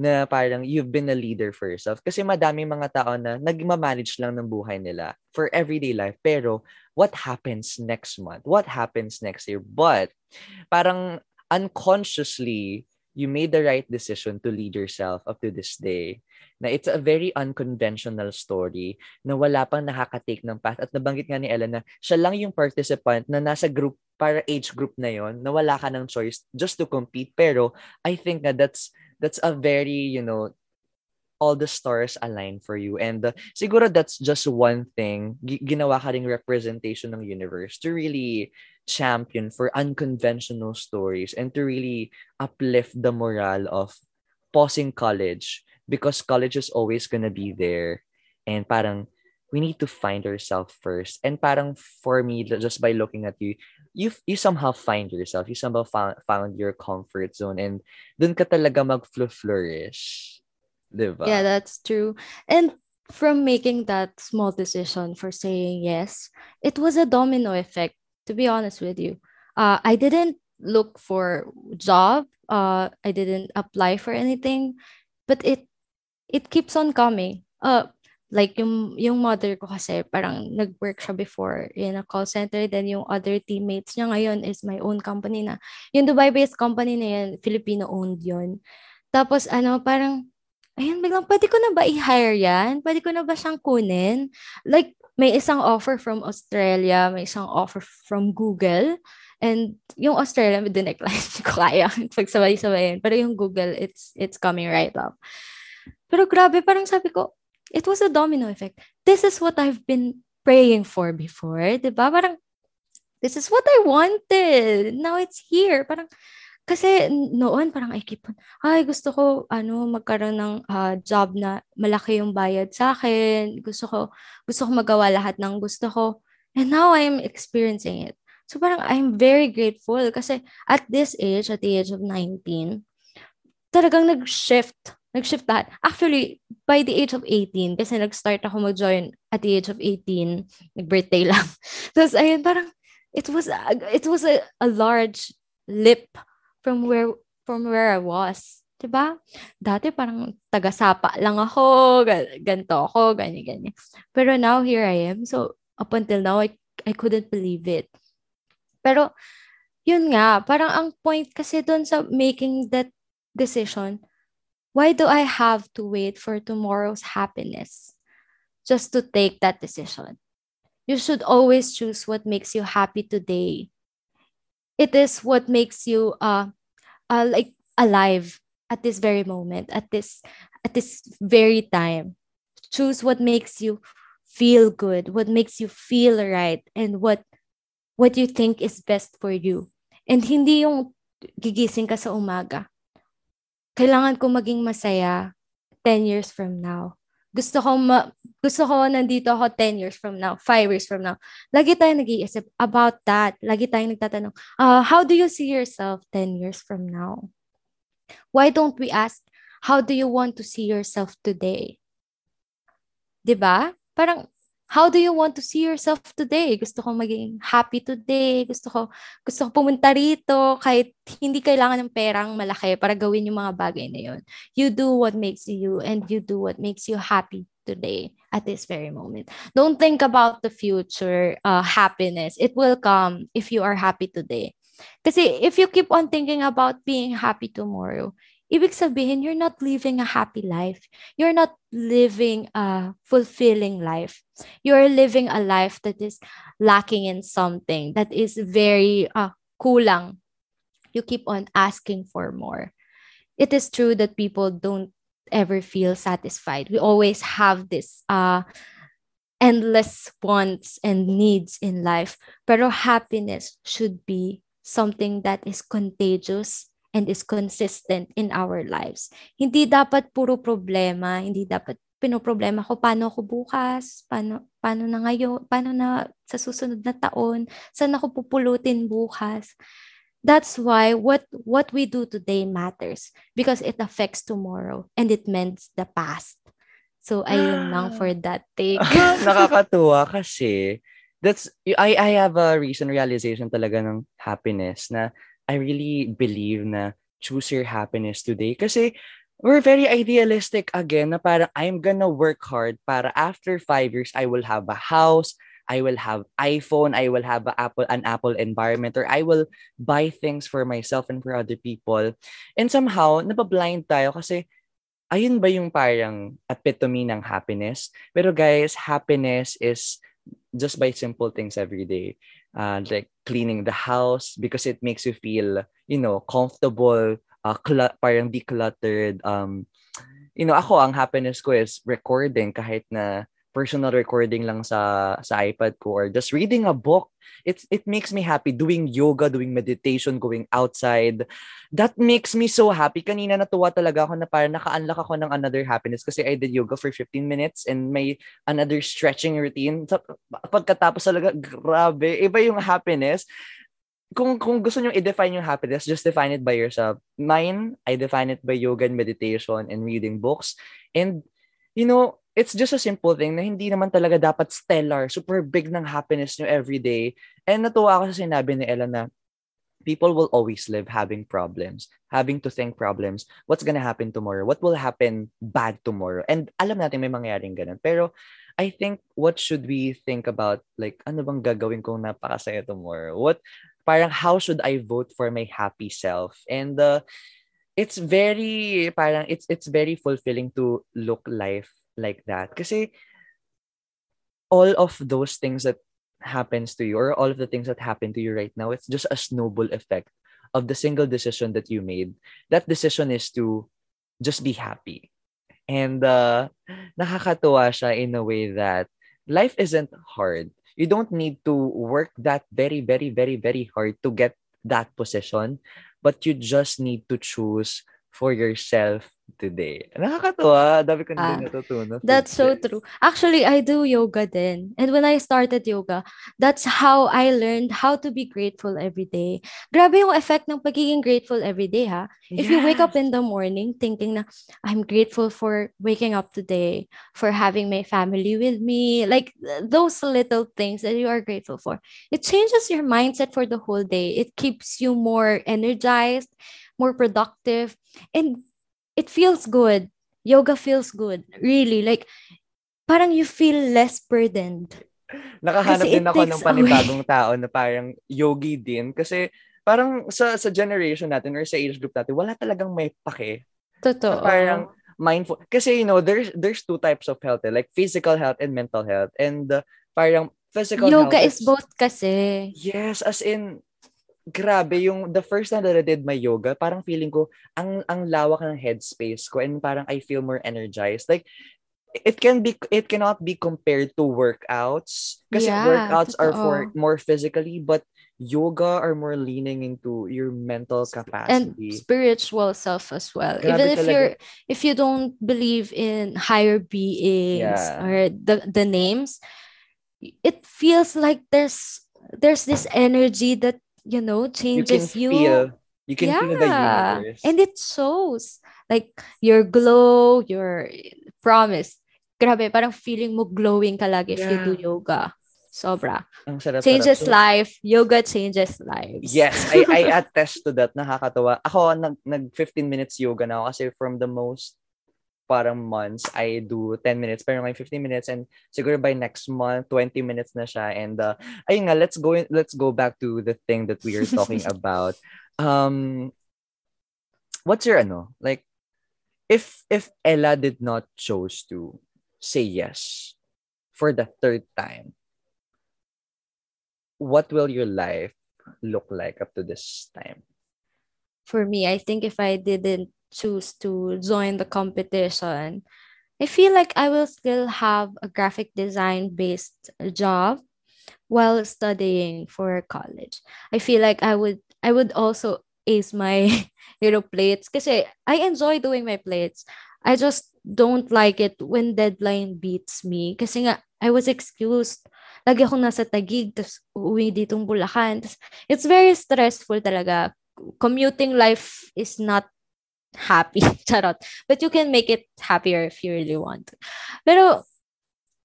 na parang you've been a leader for yourself. Kasi madami mga tao na nagma-manage lang ng buhay nila for everyday life. Pero what happens next month? What happens next year? But parang unconsciously, you made the right decision to lead yourself up to this day. Na it's a very unconventional story na wala pang nakaka-take ng path. At nabanggit nga ni Ella na siya lang yung participant na nasa group para age group na yon na wala ka ng choice just to compete. Pero I think na that's that's a very, you know, all the stars align for you. And uh, siguro that's just one thing. G- ginawa ka ring representation ng universe to really champion for unconventional stories and to really uplift the morale of pausing college because college is always gonna be there. And parang we need to find ourselves first. And parang for me, just by looking at you, you you somehow find yourself. You somehow found, found your comfort zone and dun ka talaga mag-flourish. Diba? Yeah, that's true. And from making that small decision for saying yes, it was a domino effect, to be honest with you. Uh, I didn't look for job. Uh, I didn't apply for anything, but it it keeps on coming. Uh, like yung yung mother ko kasi parang nag-work siya before in a call center then yung other teammates niya ngayon is my own company na yung Dubai-based company na yan Filipino owned yon tapos ano parang ayun biglang pwede ko na ba i-hire yan pwede ko na ba siyang kunin like may isang offer from Australia may isang offer from Google and yung Australia dinecline ko kaya pagsabay-sabayin pero yung Google it's it's coming right up pero grabe parang sabi ko it was a domino effect. This is what I've been praying for before, di ba? Parang, this is what I wanted. Now it's here. Parang, kasi noon, parang I keep on, ay, gusto ko, ano, magkaroon ng uh, job na malaki yung bayad sa akin. Gusto ko, gusto ko magawa lahat ng gusto ko. And now I'm experiencing it. So parang I'm very grateful kasi at this age, at the age of 19, talagang nag-shift nag-shift lahat. Actually, by the age of 18, kasi nag-start ako mag-join at the age of 18, nag-birthday lang. Tapos, ayun, parang, it was, it was a, a large leap from where, from where I was. Diba? Dati parang taga-sapa lang ako, ganto ako, ganyan-ganyan. Pero now, here I am. So, up until now, I, I couldn't believe it. Pero, yun nga, parang ang point kasi doon sa making that decision, why do I have to wait for tomorrow's happiness just to take that decision? You should always choose what makes you happy today. It is what makes you uh, uh like alive at this very moment, at this at this very time. Choose what makes you feel good, what makes you feel right, and what what you think is best for you. And hindi yung gigising ka sa umaga kailangan ko maging masaya 10 years from now. Gusto ko ma- gusto ko nandito ako 10 years from now, 5 years from now. Lagi tayong nag-iisip about that. Lagi tayong nagtatanong, uh, how do you see yourself 10 years from now? Why don't we ask, how do you want to see yourself today? 'Di ba? Parang how do you want to see yourself today? Gusto ko maging happy today. Gusto ko gusto ko pumunta rito kahit hindi kailangan ng perang malaki para gawin yung mga bagay na yun. You do what makes you and you do what makes you happy today at this very moment. Don't think about the future uh, happiness. It will come if you are happy today. Kasi if you keep on thinking about being happy tomorrow, ibig sabihin, you're not living a happy life. You're not living a fulfilling life. You're living a life that is lacking in something, that is very uh, kulang. You keep on asking for more. It is true that people don't ever feel satisfied. We always have this uh, endless wants and needs in life. Pero happiness should be something that is contagious and is consistent in our lives. Hindi dapat puro problema, hindi dapat pinoproblema ko paano ako bukas, paano paano na ngayon, paano na sa susunod na taon, saan ako pupulutin bukas. That's why what what we do today matters because it affects tomorrow and it mends the past. So ayun lang for that take. Nakakatuwa kasi that's I I have a recent realization talaga ng happiness na I really believe na choose your happiness today. Kasi we're very idealistic again na parang I'm gonna work hard para after five years, I will have a house, I will have iPhone, I will have a Apple, an Apple environment, or I will buy things for myself and for other people. And somehow, nabablind tayo kasi ayun ba yung parang epitome ng happiness? Pero guys, happiness is just by simple things every day uh, like cleaning the house because it makes you feel, you know, comfortable, uh, cl- parang decluttered. Um, you know, ako, ang happiness ko is recording kahit na personal recording lang sa sa iPad ko or just reading a book. It's it makes me happy. Doing yoga doing meditation going outside. That makes me so happy. Kanina natuwa talaga ako na parang naka-unlock ako ng another happiness kasi I did yoga for 15 minutes and may another stretching routine. Pagkatapos talaga grabe. Iba yung happiness. Kung kung gusto niyo i-define yung happiness, just define it by yourself. Mine, I define it by yoga and meditation and reading books. And you know, it's just a simple thing na hindi naman talaga dapat stellar, super big ng happiness nyo every day. And natuwa ako sa sinabi ni Ella na people will always live having problems, having to think problems. What's gonna happen tomorrow? What will happen bad tomorrow? And alam natin may mangyayaring ganun. Pero I think what should we think about like ano bang gagawin kong napakasaya tomorrow? What parang how should I vote for my happy self? And uh, it's very parang it's it's very fulfilling to look life like that. Kasi all of those things that happens to you or all of the things that happen to you right now, it's just a snowball effect of the single decision that you made. That decision is to just be happy. And uh, nakakatuwa siya in a way that life isn't hard. You don't need to work that very, very, very, very hard to get that position, but you just need to choose for yourself today. Nakakatuwa. Dami ko na ah, natutunan. That's so true. Actually, I do yoga then. And when I started yoga, that's how I learned how to be grateful every day. Grabe yung effect ng pagiging grateful every day, ha? If yes. you wake up in the morning thinking na, I'm grateful for waking up today, for having my family with me, like those little things that you are grateful for, it changes your mindset for the whole day. It keeps you more energized, more productive, and it feels good. Yoga feels good. Really. Like, parang you feel less burdened. Nakahanap din ako ng panibagong away. tao na parang yogi din. Kasi parang sa sa generation natin or sa age group natin, wala talagang may pake. Totoo. Parang mindful. Kasi, you know, there's there's two types of health, eh, like physical health and mental health. And uh, parang physical Yoga health is, is both kasi. Yes, as in, grabe yung the first time that I did my yoga, parang feeling ko ang ang lawak ng headspace ko and parang I feel more energized. Like it can be it cannot be compared to workouts kasi yeah, workouts totoo. are for more physically but yoga are more leaning into your mental capacity and spiritual self as well Grabe even if talaga. you're if you don't believe in higher beings yeah. or the the names it feels like there's there's this energy that you know changes you. Can you. Feel, You can yeah. feel the universe. And it shows. Like, your glow, your promise. Grabe, parang feeling mo glowing ka lagi yeah. if you do yoga. Sobra. Ang sarap, changes sarap. life. Yoga changes lives. Yes, I, I attest to that. Nakakatawa. Ako, nag, nag 15 minutes yoga na ako kasi from the most parang months, I do 10 minutes. Pero may 15 minutes and siguro by next month, 20 minutes na siya. And uh, ayun nga, let's go, in, let's go back to the thing that we are talking about. Um, what's your ano? Like, if if Ella did not chose to say yes for the third time, what will your life look like up to this time? For me, I think if I didn't choose to join the competition, I feel like I will still have a graphic design based job while studying for college. I feel like I would I would also ace my you know plates because I enjoy doing my plates. I just don't like it when deadline beats me nga I was excused lagi akong nasa Tagig, tapos uuwi ditong Bulacan. it's very stressful talaga. Commuting life is not happy. Charot. But you can make it happier if you really want. Pero,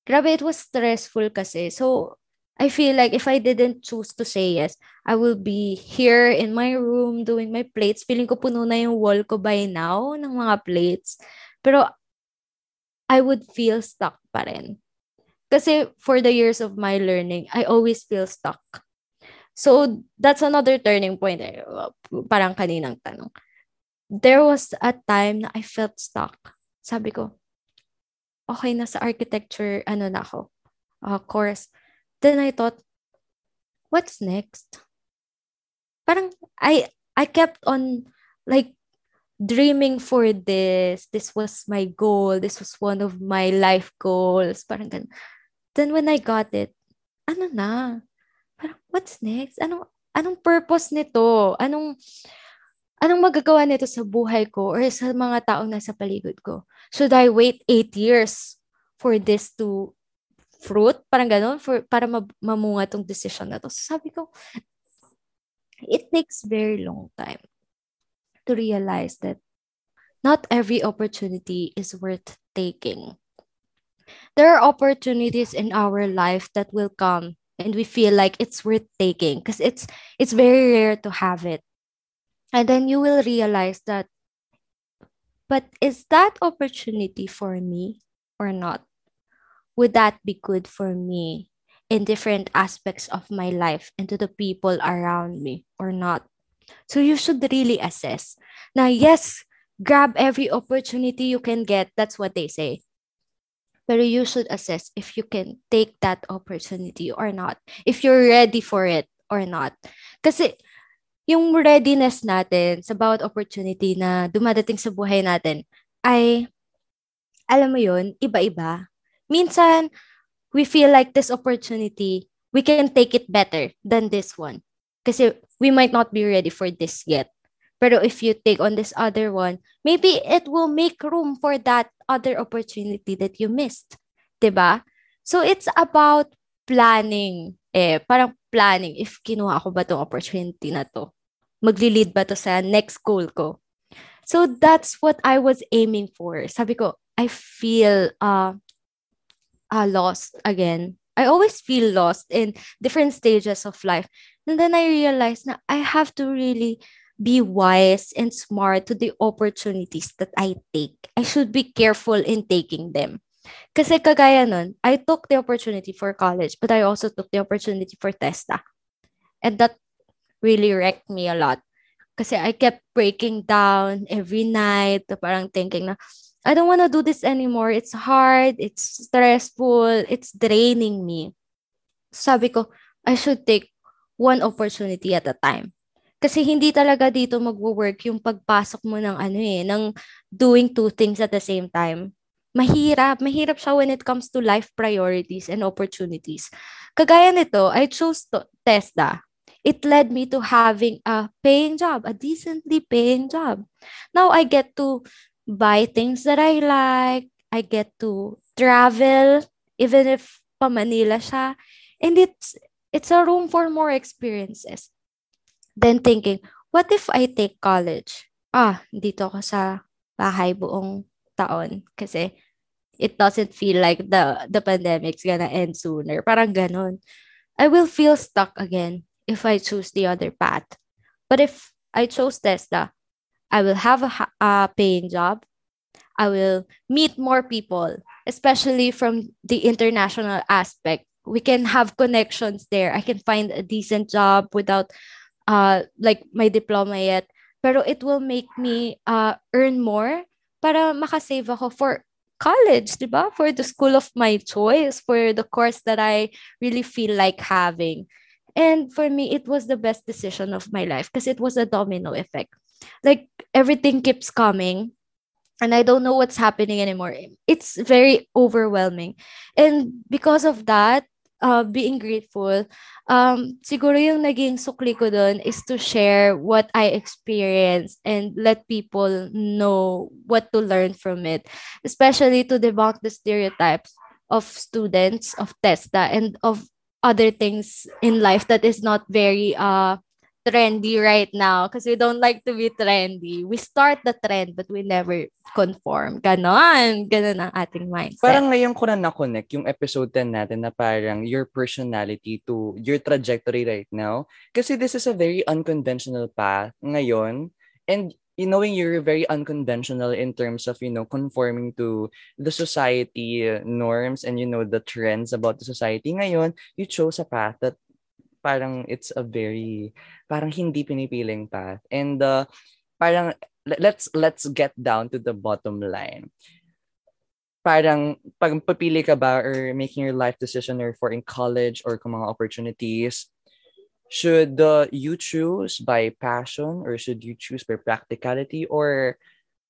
grabe, it was stressful kasi. So, I feel like if I didn't choose to say yes, I will be here in my room doing my plates. Feeling ko puno na yung wall ko by now ng mga plates. Pero I would feel stuck pa rin. Kasi for the years of my learning, I always feel stuck. So that's another turning point. Eh. Parang kaninang tanong. There was a time na I felt stuck. Sabi ko, okay na sa architecture, ano na ako, uh, course. Then I thought, what's next? Parang I I kept on like dreaming for this. This was my goal. This was one of my life goals. Parang ganun. Then when I got it, ano na? Parang, what's next? Anong, anong purpose nito? Anong, anong magagawa nito sa buhay ko or sa mga taong nasa paligid ko? Should I wait eight years for this to fruit? Parang ganun, for, para mamunga tong decision na to. So sabi ko, it takes very long time to realize that not every opportunity is worth taking there are opportunities in our life that will come and we feel like it's worth taking because it's it's very rare to have it and then you will realize that but is that opportunity for me or not would that be good for me in different aspects of my life and to the people around me or not so you should really assess now yes grab every opportunity you can get that's what they say but you should assess if you can take that opportunity or not. If you're ready for it or not. Kasi yung readiness natin sa bawat opportunity na dumadating sa buhay natin ay, alam mo yun, iba-iba. Minsan, we feel like this opportunity, we can take it better than this one. Kasi we might not be ready for this yet. Pero if you take on this other one, maybe it will make room for that other opportunity that you missed. 'Di ba? So it's about planning. Eh, parang planning if kinuha ko ba tong opportunity na to. Magli-lead ba to sa next goal ko? So that's what I was aiming for. Sabi ko, I feel uh, uh lost again. I always feel lost in different stages of life. And then I realized na I have to really be wise and smart to the opportunities that I take. I should be careful in taking them. Kasi kagaya nun, I took the opportunity for college, but I also took the opportunity for TESTA. And that really wrecked me a lot. Kasi I kept breaking down every night, parang thinking na, I don't want to do this anymore. It's hard, it's stressful, it's draining me. Sabi ko, I should take one opportunity at a time. Kasi hindi talaga dito magwo-work yung pagpasok mo ng ano eh, ng doing two things at the same time. Mahirap. Mahirap siya when it comes to life priorities and opportunities. Kagaya nito, I chose to TESDA. It led me to having a paying job, a decently paying job. Now I get to buy things that I like. I get to travel, even if pa Manila siya. And it's, it's a room for more experiences then thinking, what if I take college? Ah, dito ako sa bahay buong taon kasi it doesn't feel like the the pandemic's gonna end sooner. Parang ganun. I will feel stuck again if I choose the other path. But if I chose Tesla, I will have a, a paying job. I will meet more people, especially from the international aspect. We can have connections there. I can find a decent job without uh like my diploma yet pero it will make me uh earn more para makasave ako for college, di? For the school of my choice, for the course that I really feel like having. And for me, it was the best decision of my life because it was a domino effect. Like everything keeps coming and I don't know what's happening anymore. It's very overwhelming. And because of that, uh, being grateful, um, siguro yung naging sukli ko dun is to share what I experienced and let people know what to learn from it, especially to debunk the stereotypes of students of TESDA and of other things in life that is not very uh trendy right now because we don't like to be trendy. We start the trend but we never conform. Ganon. Ganon ang ating mindset. Parang ngayon ko na na-connect yung episode 10 natin na parang your personality to your trajectory right now. Kasi this is a very unconventional path ngayon. And you knowing you're very unconventional in terms of you know conforming to the society norms and you know the trends about the society ngayon you chose a path that parang it's a very parang hindi pinipiling path. And uh, parang let's let's get down to the bottom line. Parang pag papili ka ba or making your life decision or for in college or kung mga opportunities, should uh, you choose by passion or should you choose by practicality or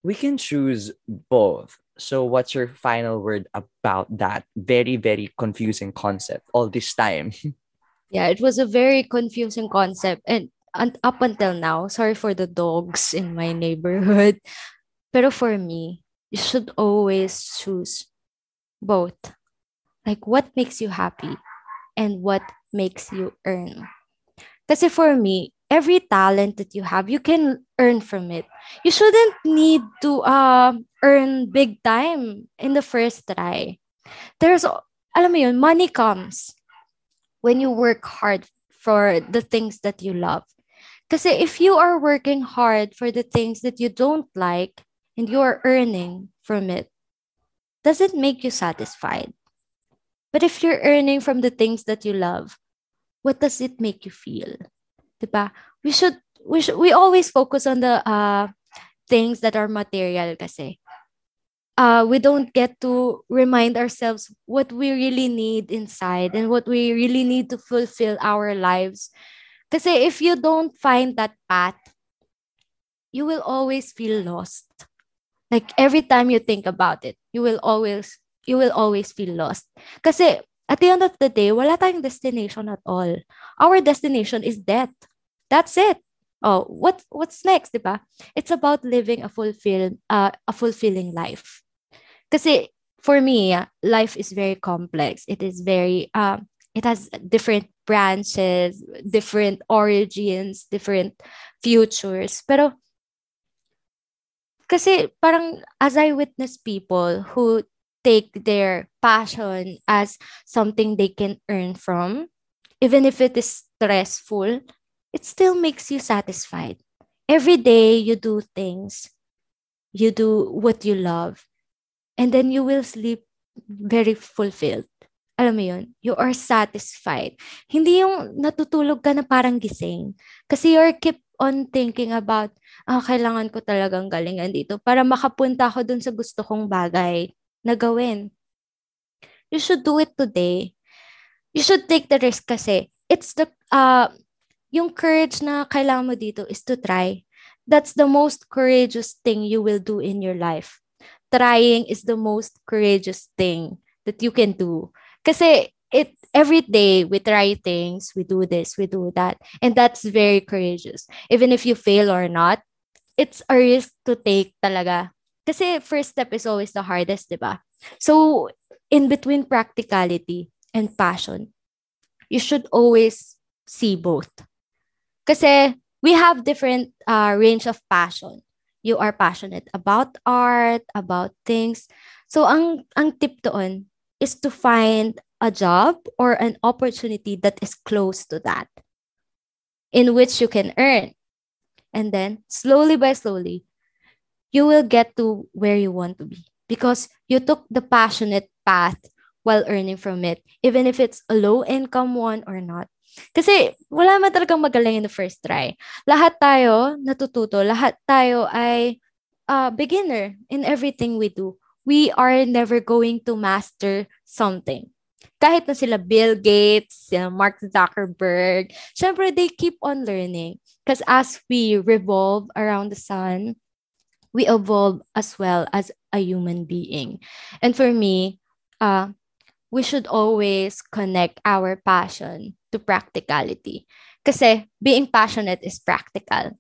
we can choose both. So what's your final word about that very very confusing concept all this time? Yeah, it was a very confusing concept. And, and up until now, sorry for the dogs in my neighborhood. Pero for me, you should always choose both. Like what makes you happy and what makes you earn. Kasi for me, every talent that you have, you can earn from it. You shouldn't need to uh, earn big time in the first try. There's, alam mo yun, money comes when you work hard for the things that you love. Because if you are working hard for the things that you don't like and you are earning from it, does it make you satisfied? But if you're earning from the things that you love, what does it make you feel? Diba? We should we should we always focus on the uh things that are material kasi uh, we don't get to remind ourselves what we really need inside and what we really need to fulfill our lives. Because if you don't find that path, you will always feel lost. Like every time you think about it, you will always you will always feel lost. Because at the end of the day, wala tayong destination at all. Our destination is death. That's it. Oh, what what's next, diba? It's about living a fulfilled uh, a fulfilling life. Kasi for me, life is very complex. It is very uh, it has different branches, different origins, different futures. Pero kasi parang as I witness people who take their passion as something they can earn from, even if it is stressful, it still makes you satisfied. Every day you do things, you do what you love, And then you will sleep very fulfilled. Alam mo yun? You are satisfied. Hindi yung natutulog ka na parang gising. Kasi you're keep on thinking about, ah, kailangan ko talagang galingan dito para makapunta ako dun sa gusto kong bagay na gawin. You should do it today. You should take the risk kasi it's the, uh, yung courage na kailangan mo dito is to try. That's the most courageous thing you will do in your life trying is the most courageous thing that you can do. Kasi it every day we try things, we do this, we do that, and that's very courageous. Even if you fail or not, it's a risk to take talaga. Kasi first step is always the hardest, ba? So, in between practicality and passion, you should always see both. Kasi we have different uh, range of passion. You are passionate about art, about things. So ang ang tip doon is to find a job or an opportunity that is close to that in which you can earn. And then slowly by slowly, you will get to where you want to be because you took the passionate path while earning from it, even if it's a low income one or not. Kasi wala man talagang magaling in the first try. Lahat tayo natututo, lahat tayo ay uh, beginner in everything we do. We are never going to master something. Kahit na sila Bill Gates, sila Mark Zuckerberg, syempre they keep on learning. Because as we revolve around the sun, we evolve as well as a human being. And for me, uh, we should always connect our passion to practicality. Kasi being passionate is practical.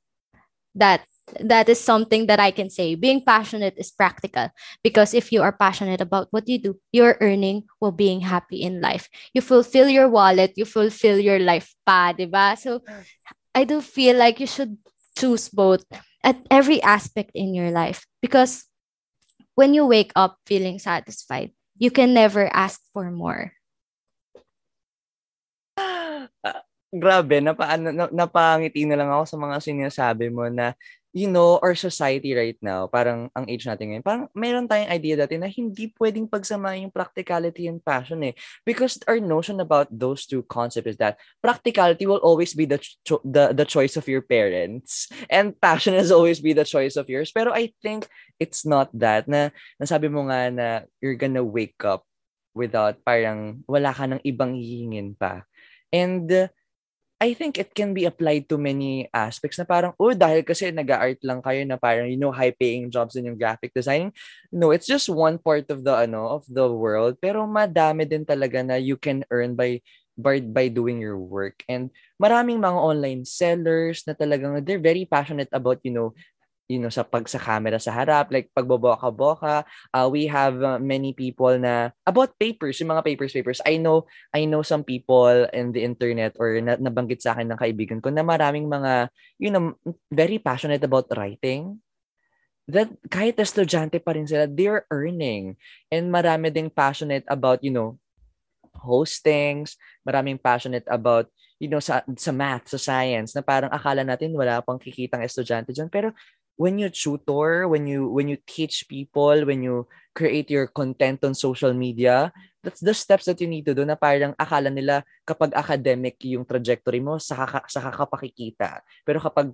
That that is something that I can say. Being passionate is practical because if you are passionate about what you do, you're earning while being happy in life. You fulfill your wallet, you fulfill your life pa, diba? So I do feel like you should choose both at every aspect in your life because when you wake up feeling satisfied, you can never ask for more. Grabe, napa, na, napangiti na lang ako sa mga sinasabi mo na you know, our society right now, parang ang age natin ngayon, parang meron tayong idea dati na hindi pwedeng pagsama yung practicality and passion eh. Because our notion about those two concepts is that practicality will always be the, cho- the, the choice of your parents and passion has always be the choice of yours. Pero I think it's not that na nasabi mo nga na you're gonna wake up without parang wala ka ng ibang hihingin pa. And uh, I think it can be applied to many aspects na parang, oh, dahil kasi nag-art lang kayo na parang, you know, high-paying jobs in yung graphic designing. No, it's just one part of the, ano, of the world. Pero madami din talaga na you can earn by by, by doing your work. And maraming mga online sellers na talagang they're very passionate about, you know, you know, sa pag sa camera sa harap, like pagboboka-boka. Uh, we have uh, many people na about papers, yung mga papers papers. I know I know some people in the internet or na, nabanggit sa akin ng kaibigan ko na maraming mga you know very passionate about writing. That kahit estudyante pa rin sila, they're earning. And marami ding passionate about, you know, hostings, maraming passionate about you know sa sa math, sa science na parang akala natin wala pang kikitang estudyante diyan pero when you tutor, when you when you teach people, when you create your content on social media, that's the steps that you need to do na parang akala nila kapag academic yung trajectory mo, saka, saka ka pakikita. Pero kapag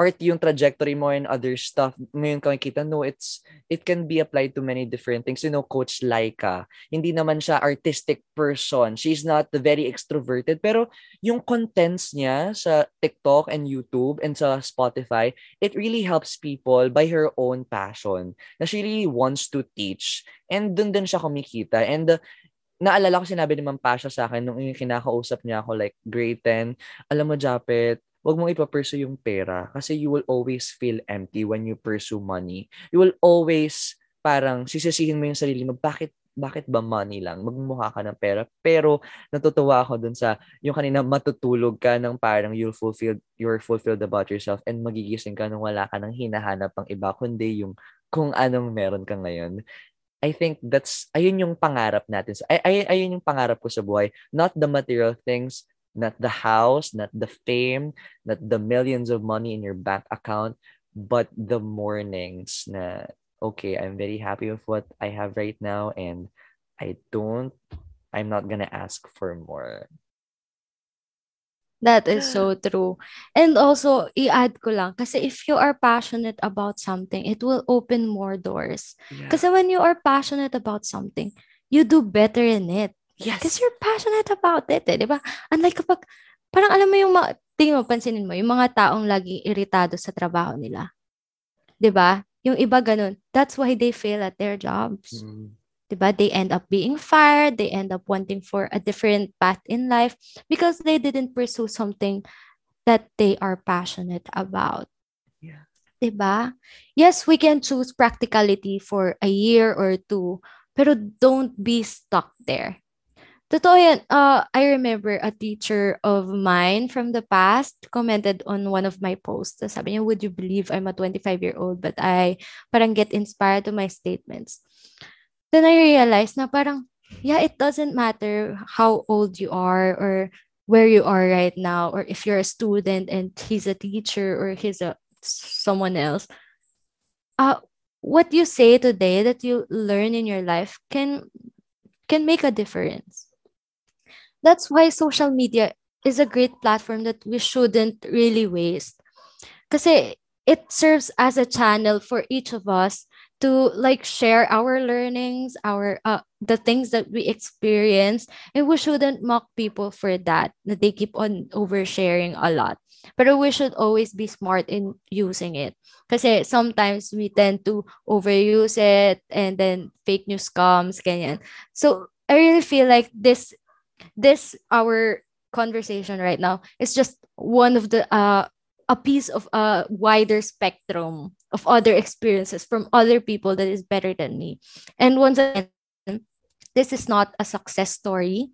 art yung trajectory mo and other stuff, ngayon ka makikita, no, it's, it can be applied to many different things. You know, Coach Laika, hindi naman siya artistic person. She's not very extroverted, pero yung contents niya sa TikTok and YouTube and sa Spotify, it really helps people by her own passion na she really wants to teach. And dun din siya kumikita. And uh, naalala ko sinabi ni Ma'am Pasha sa akin nung kinakausap niya ako like grade 10, alam mo Japet, wag mong ipapursue yung pera kasi you will always feel empty when you pursue money. You will always parang sisisihin mo yung sarili mo, bakit bakit ba money lang? Magmumukha ka ng pera. Pero natutuwa ako dun sa yung kanina matutulog ka ng parang you'll fulfilled, you're fulfilled about yourself and magigising ka nung wala ka nang hinahanap pang iba kundi yung kung anong meron ka ngayon. I think that's ayun yung pangarap natin. Ay, ay ayun yung pangarap ko sa buhay. Not the material things, not the house, not the fame, not the millions of money in your bank account, but the mornings na, okay, I'm very happy with what I have right now and I don't, I'm not gonna ask for more. That is so true. And also, i-add ko lang, kasi if you are passionate about something, it will open more doors. Yeah. Kasi when you are passionate about something, you do better in it. Yes. Because you're passionate about it, eh, di ba? Unlike kapag, parang alam mo yung, ma- tingin mo, pansinin mo, yung mga taong lagi iritado sa trabaho nila. Di ba? Yung iba ganun. That's why they fail at their jobs. Mm. Di ba? They end up being fired. They end up wanting for a different path in life because they didn't pursue something that they are passionate about. Yeah. Diba? Yes, we can choose practicality for a year or two, pero don't be stuck there Totoo yan. Uh, I remember a teacher of mine from the past commented on one of my posts. Sabi niya, would you believe I'm a 25-year-old but I parang get inspired to my statements. Then I realized na parang, yeah, it doesn't matter how old you are or where you are right now or if you're a student and he's a teacher or he's a someone else. Uh, what you say today that you learn in your life can can make a difference that's why social media is a great platform that we shouldn't really waste. Because it serves as a channel for each of us to like share our learnings, our uh, the things that we experience, and we shouldn't mock people for that. That they keep on oversharing a lot. But we should always be smart in using it. Because sometimes we tend to overuse it and then fake news comes, ganyan. So I really feel like this this our conversation right now is just one of the uh a piece of a wider spectrum of other experiences from other people that is better than me. And once again, this is not a success story.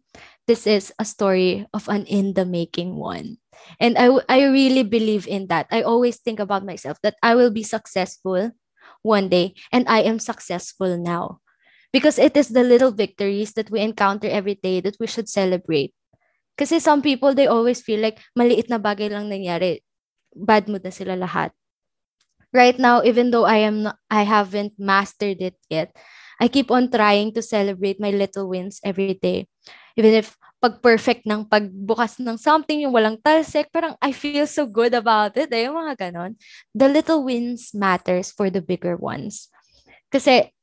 This is a story of an in the making one. And I, I really believe in that. I always think about myself that I will be successful one day and I am successful now because it is the little victories that we encounter every day that we should celebrate. Kasi some people, they always feel like maliit na bagay lang nangyari. Bad mood na sila lahat. Right now, even though I am not, I haven't mastered it yet, I keep on trying to celebrate my little wins every day. Even if pag perfect ng pagbukas ng something, yung walang talsek, parang I feel so good about it. Eh, mga ganon. The little wins matters for the bigger ones. Kasi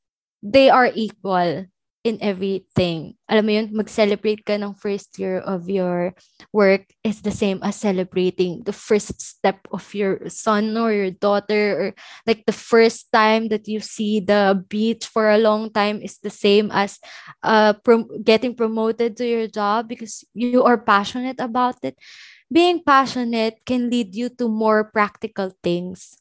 they are equal in everything. Alam mo yun, mag-celebrate ka ng first year of your work is the same as celebrating the first step of your son or your daughter or like the first time that you see the beach for a long time is the same as uh, prom- getting promoted to your job because you are passionate about it. Being passionate can lead you to more practical things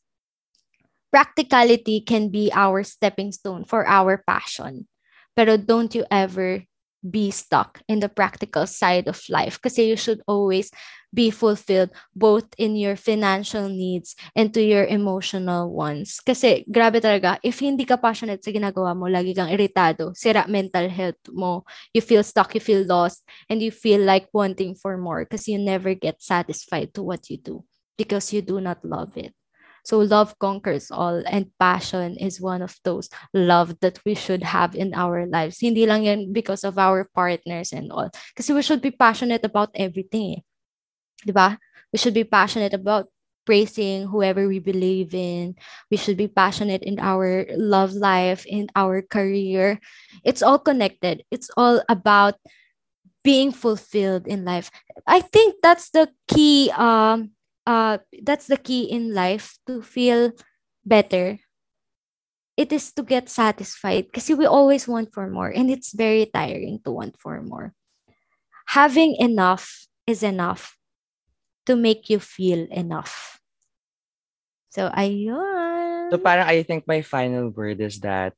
practicality can be our stepping stone for our passion. Pero don't you ever be stuck in the practical side of life kasi you should always be fulfilled both in your financial needs and to your emotional ones. Kasi grabe talaga, if hindi ka passionate sa ginagawa mo, lagi kang iritado, sira mental health mo, you feel stuck, you feel lost, and you feel like wanting for more because you never get satisfied to what you do because you do not love it. So love conquers all and passion is one of those love that we should have in our lives. Hindi lang yan because of our partners and all. Kasi we should be passionate about everything. Eh. Diba? We should be passionate about praising whoever we believe in. We should be passionate in our love life, in our career. It's all connected. It's all about being fulfilled in life. I think that's the key um uh that's the key in life to feel better. It is to get satisfied because we always want for more and it's very tiring to want for more. Having enough is enough to make you feel enough. So ayun. So parang i think my final word is that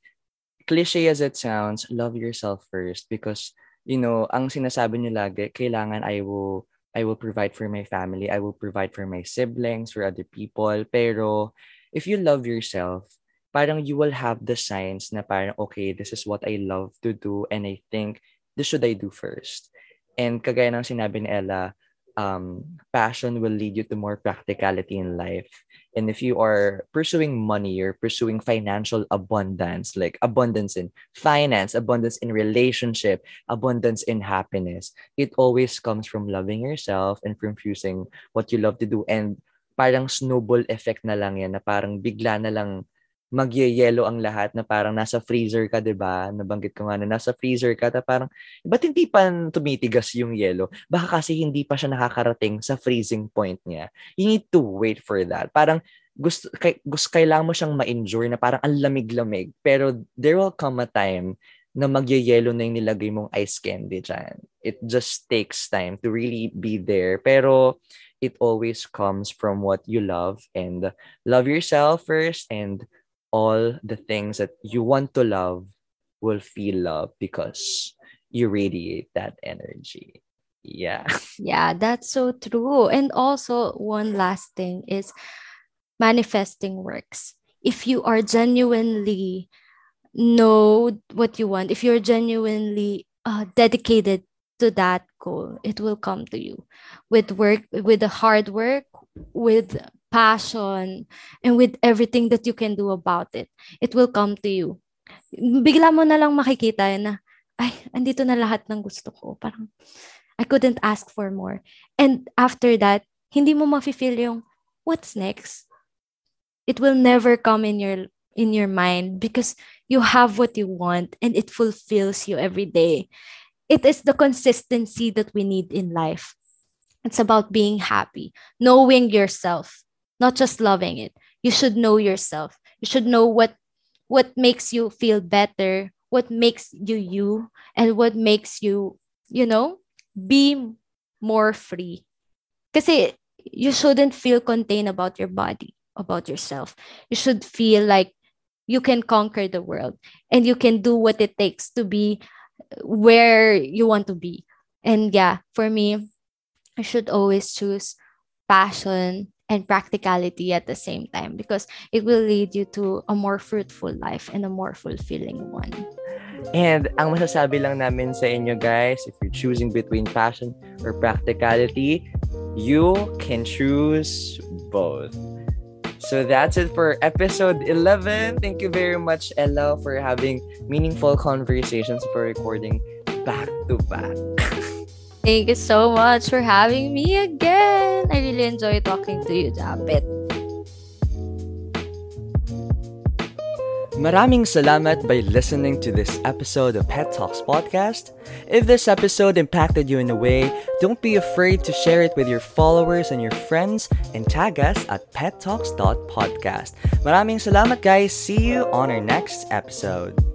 cliche as it sounds love yourself first because you know ang sinasabi niyo lagi kailangan I will I will provide for my family. I will provide for my siblings, for other people. Pero if you love yourself, parang you will have the signs na parang, okay, this is what I love to do and I think this should I do first. And kagaya ng sinabi ni Ella, um, passion will lead you to more practicality in life. And if you are pursuing money or pursuing financial abundance, like abundance in finance, abundance in relationship, abundance in happiness, it always comes from loving yourself and from choosing what you love to do. And parang snowball effect na lang yan na parang bigla na lang magyeyelo ang lahat na parang nasa freezer ka, 'di ba? Nabanggit ko nga na nasa freezer ka, ta parang ba't hindi pa tumitigas yung yelo? Baka kasi hindi pa siya nakakarating sa freezing point niya. You need to wait for that. Parang gusto, kay, gusto kailangan mo siyang ma-endure na parang ang lamig-lamig. Pero there will come a time na magyeyelo na yung nilagay mong ice candy dyan. It just takes time to really be there. Pero it always comes from what you love and love yourself first and all the things that you want to love will feel love because you radiate that energy. Yeah. Yeah, that's so true. And also, one last thing is manifesting works. If you are genuinely know what you want, if you're genuinely uh, dedicated to that goal, it will come to you with work, with the hard work, with passion, and with everything that you can do about it. It will come to you. Bigla mo na lang makikita na, ay, andito na lahat ng gusto ko. Parang, I couldn't ask for more. And after that, hindi mo mafe-feel yung, what's next? It will never come in your in your mind because you have what you want and it fulfills you every day. It is the consistency that we need in life. It's about being happy, knowing yourself, not just loving it. You should know yourself. You should know what what makes you feel better, what makes you you, and what makes you, you know, be more free. Because you shouldn't feel contained about your body, about yourself. You should feel like you can conquer the world and you can do what it takes to be where you want to be. And yeah, for me, I should always choose passion and practicality at the same time because it will lead you to a more fruitful life and a more fulfilling one. And ang masasabi lang namin sa inyo guys, if you're choosing between passion or practicality, you can choose both. So that's it for episode 11. Thank you very much, Ella, for having meaningful conversations for recording back to back. Thank you so much for having me again. I really enjoy talking to you, Japet. Maraming salamat by listening to this episode of Pet Talks Podcast. If this episode impacted you in a way, don't be afraid to share it with your followers and your friends and tag us at pettalks.podcast. Maraming salamat guys. See you on our next episode.